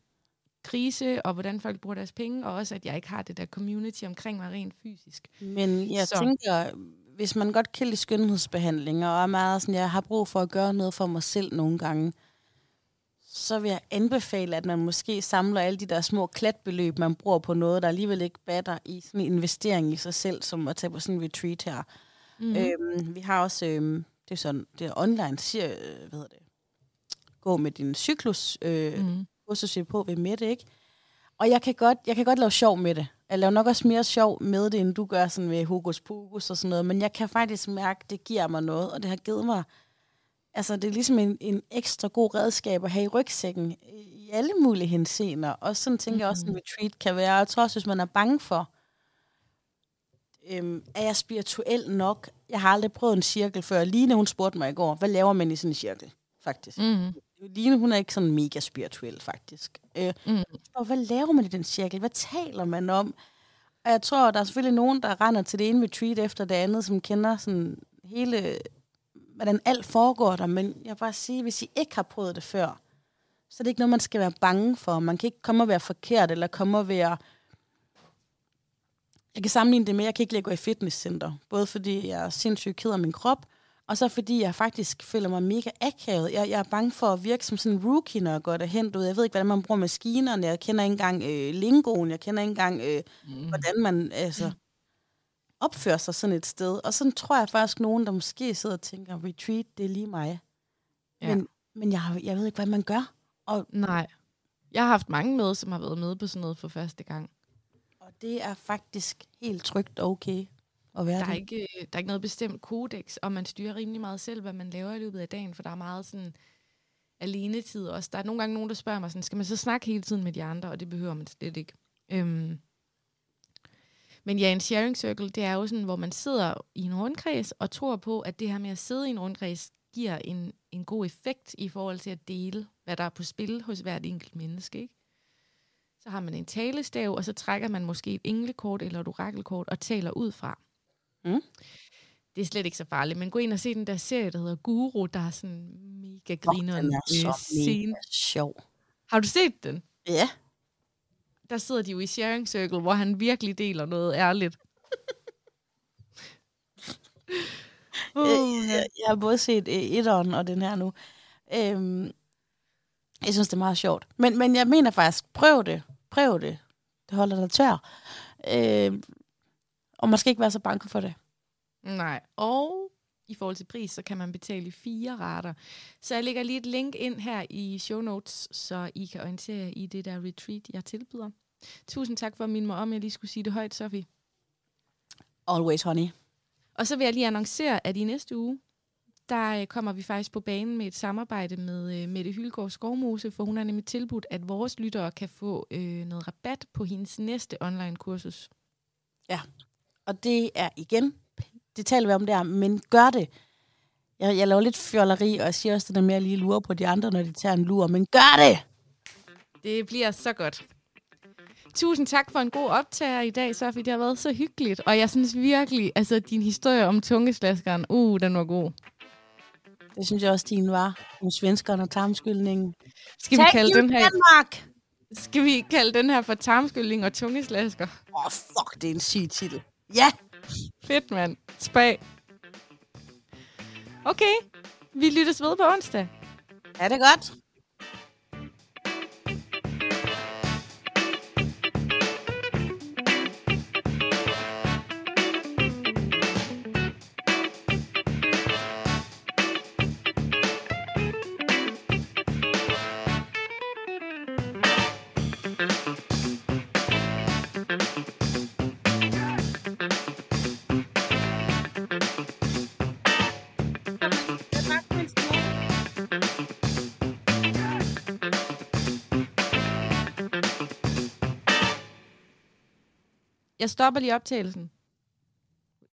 krise, og hvordan folk bruger deres penge, og også, at jeg ikke har det der community omkring mig rent fysisk. Men jeg så. tænker, hvis man godt kan lide skønhedsbehandlinger, og er meget sådan, jeg har brug for at gøre noget for mig selv nogle gange, så vil jeg anbefale, at man måske samler alle de der små klatbeløb, man bruger på noget, der alligevel ikke batter i sådan en investering i sig selv, som at tage på sådan en retreat her. Mm. Øhm, vi har også, øhm, det er sådan, det er online, siger, øh, hvad hedder det, gå med din cyklus, øh, mm. kursus på ved Mette, ikke? Og jeg kan, godt, jeg kan godt lave sjov med det. Jeg laver nok også mere sjov med det, end du gør sådan med Hugos Pokus og sådan noget, men jeg kan faktisk mærke, at det giver mig noget, og det har givet mig Altså, det er ligesom en, en ekstra god redskab at have i rygsækken i alle mulige henseender. Og sådan tænker mm-hmm. jeg også, en retreat kan være. Jeg tror også, hvis man er bange for, øhm, er jeg spirituel nok? Jeg har aldrig prøvet en cirkel før. Line, hun spurgte mig i går, hvad laver man i sådan en cirkel, faktisk? Mm-hmm. Line, hun er ikke sådan mega spirituel, faktisk. Øh, mm. Og hvad laver man i den cirkel? Hvad taler man om? Og jeg tror, der er selvfølgelig nogen, der render til det ene retreat efter det andet, som kender sådan hele hvordan alt foregår der, men jeg vil bare sige, hvis I ikke har prøvet det før, så er det ikke noget, man skal være bange for. Man kan ikke komme og være forkert, eller komme og være... Jeg kan sammenligne det med, at jeg kan ikke gå i fitnesscenter. Både fordi jeg er sindssygt ked af min krop, og så fordi jeg faktisk føler mig mega akavet. Jeg, jeg er bange for at virke som sådan en rookie, når jeg går derhen. Du, jeg ved ikke, hvordan man bruger maskinerne. Jeg kender ikke engang øh, lingoen. Jeg kender ikke engang, øh, mm. hvordan man... Altså, opføre sig sådan et sted. Og sådan tror jeg faktisk, nogen, der måske sidder og tænker, retreat, det er lige mig. Ja. Men, men jeg, jeg ved ikke, hvad man gør. Og, Nej. Jeg har haft mange med, som har været med på sådan noget for første gang. Og det er faktisk helt trygt og okay at være der er, ikke, der er ikke noget bestemt kodex, og man styrer rimelig meget selv, hvad man laver i løbet af dagen, for der er meget sådan alenetid også. Der er nogle gange nogen, der spørger mig sådan, skal man så snakke hele tiden med de andre, og det behøver man slet ikke. Øhm, men ja, en sharing circle, det er jo sådan, hvor man sidder i en rundkreds og tror på, at det her med at sidde i en rundkreds giver en, en god effekt i forhold til at dele, hvad der er på spil hos hvert enkelt menneske. Ikke? Så har man en talestav, og så trækker man måske et englekort eller et orakelkort og taler ud fra. Mm. Det er slet ikke så farligt, men gå ind og se den der serie, der hedder Guru, der er sådan mega griner. Oh, den er så mega sjov. Har du set den? Ja der sidder de jo i sharing circle, hvor han virkelig deler noget ærligt. uh, jeg, jeg har både set uh, etteren og den her nu. Um, jeg synes, det er meget sjovt. Men, men jeg mener faktisk, prøv det. Prøv det. Det holder dig tør. Uh, og man skal ikke være så bange for det. Nej. Og i forhold til pris, så kan man betale fire rater. Så jeg lægger lige et link ind her i show notes, så I kan orientere i det der retreat, jeg tilbyder. Tusind tak for at minde mig om, jeg lige skulle sige det højt, Sofie. Always, honey. Og så vil jeg lige annoncere, at i næste uge, der øh, kommer vi faktisk på banen med et samarbejde med øh, Mette Hylgaard Skovmose, for hun har nemlig tilbudt, at vores lyttere kan få øh, noget rabat på hendes næste online-kursus. Ja, og det er igen det taler vi om der, men gør det. Jeg, jeg laver lidt fjolleri, og jeg siger også det der med at lige lure på de andre, når de tager en lur, men gør det! Det bliver så godt. Tusind tak for en god optager i dag, Sofie. Det har været så hyggeligt. Og jeg synes virkelig, altså din historie om tungeslaskeren, uh, den var god. Det synes jeg også, din var. Om svenskerne og tarmskyldningen. Skal vi kalde den her, Danmark! skal vi kalde den her for tarmskyldning og tungeslasker? Åh, oh, fuck, det er en syg titel. Ja! Fedt, mand. Spag. Okay, vi lyttes ved på onsdag. Er det godt? Jeg stopper lige optagelsen.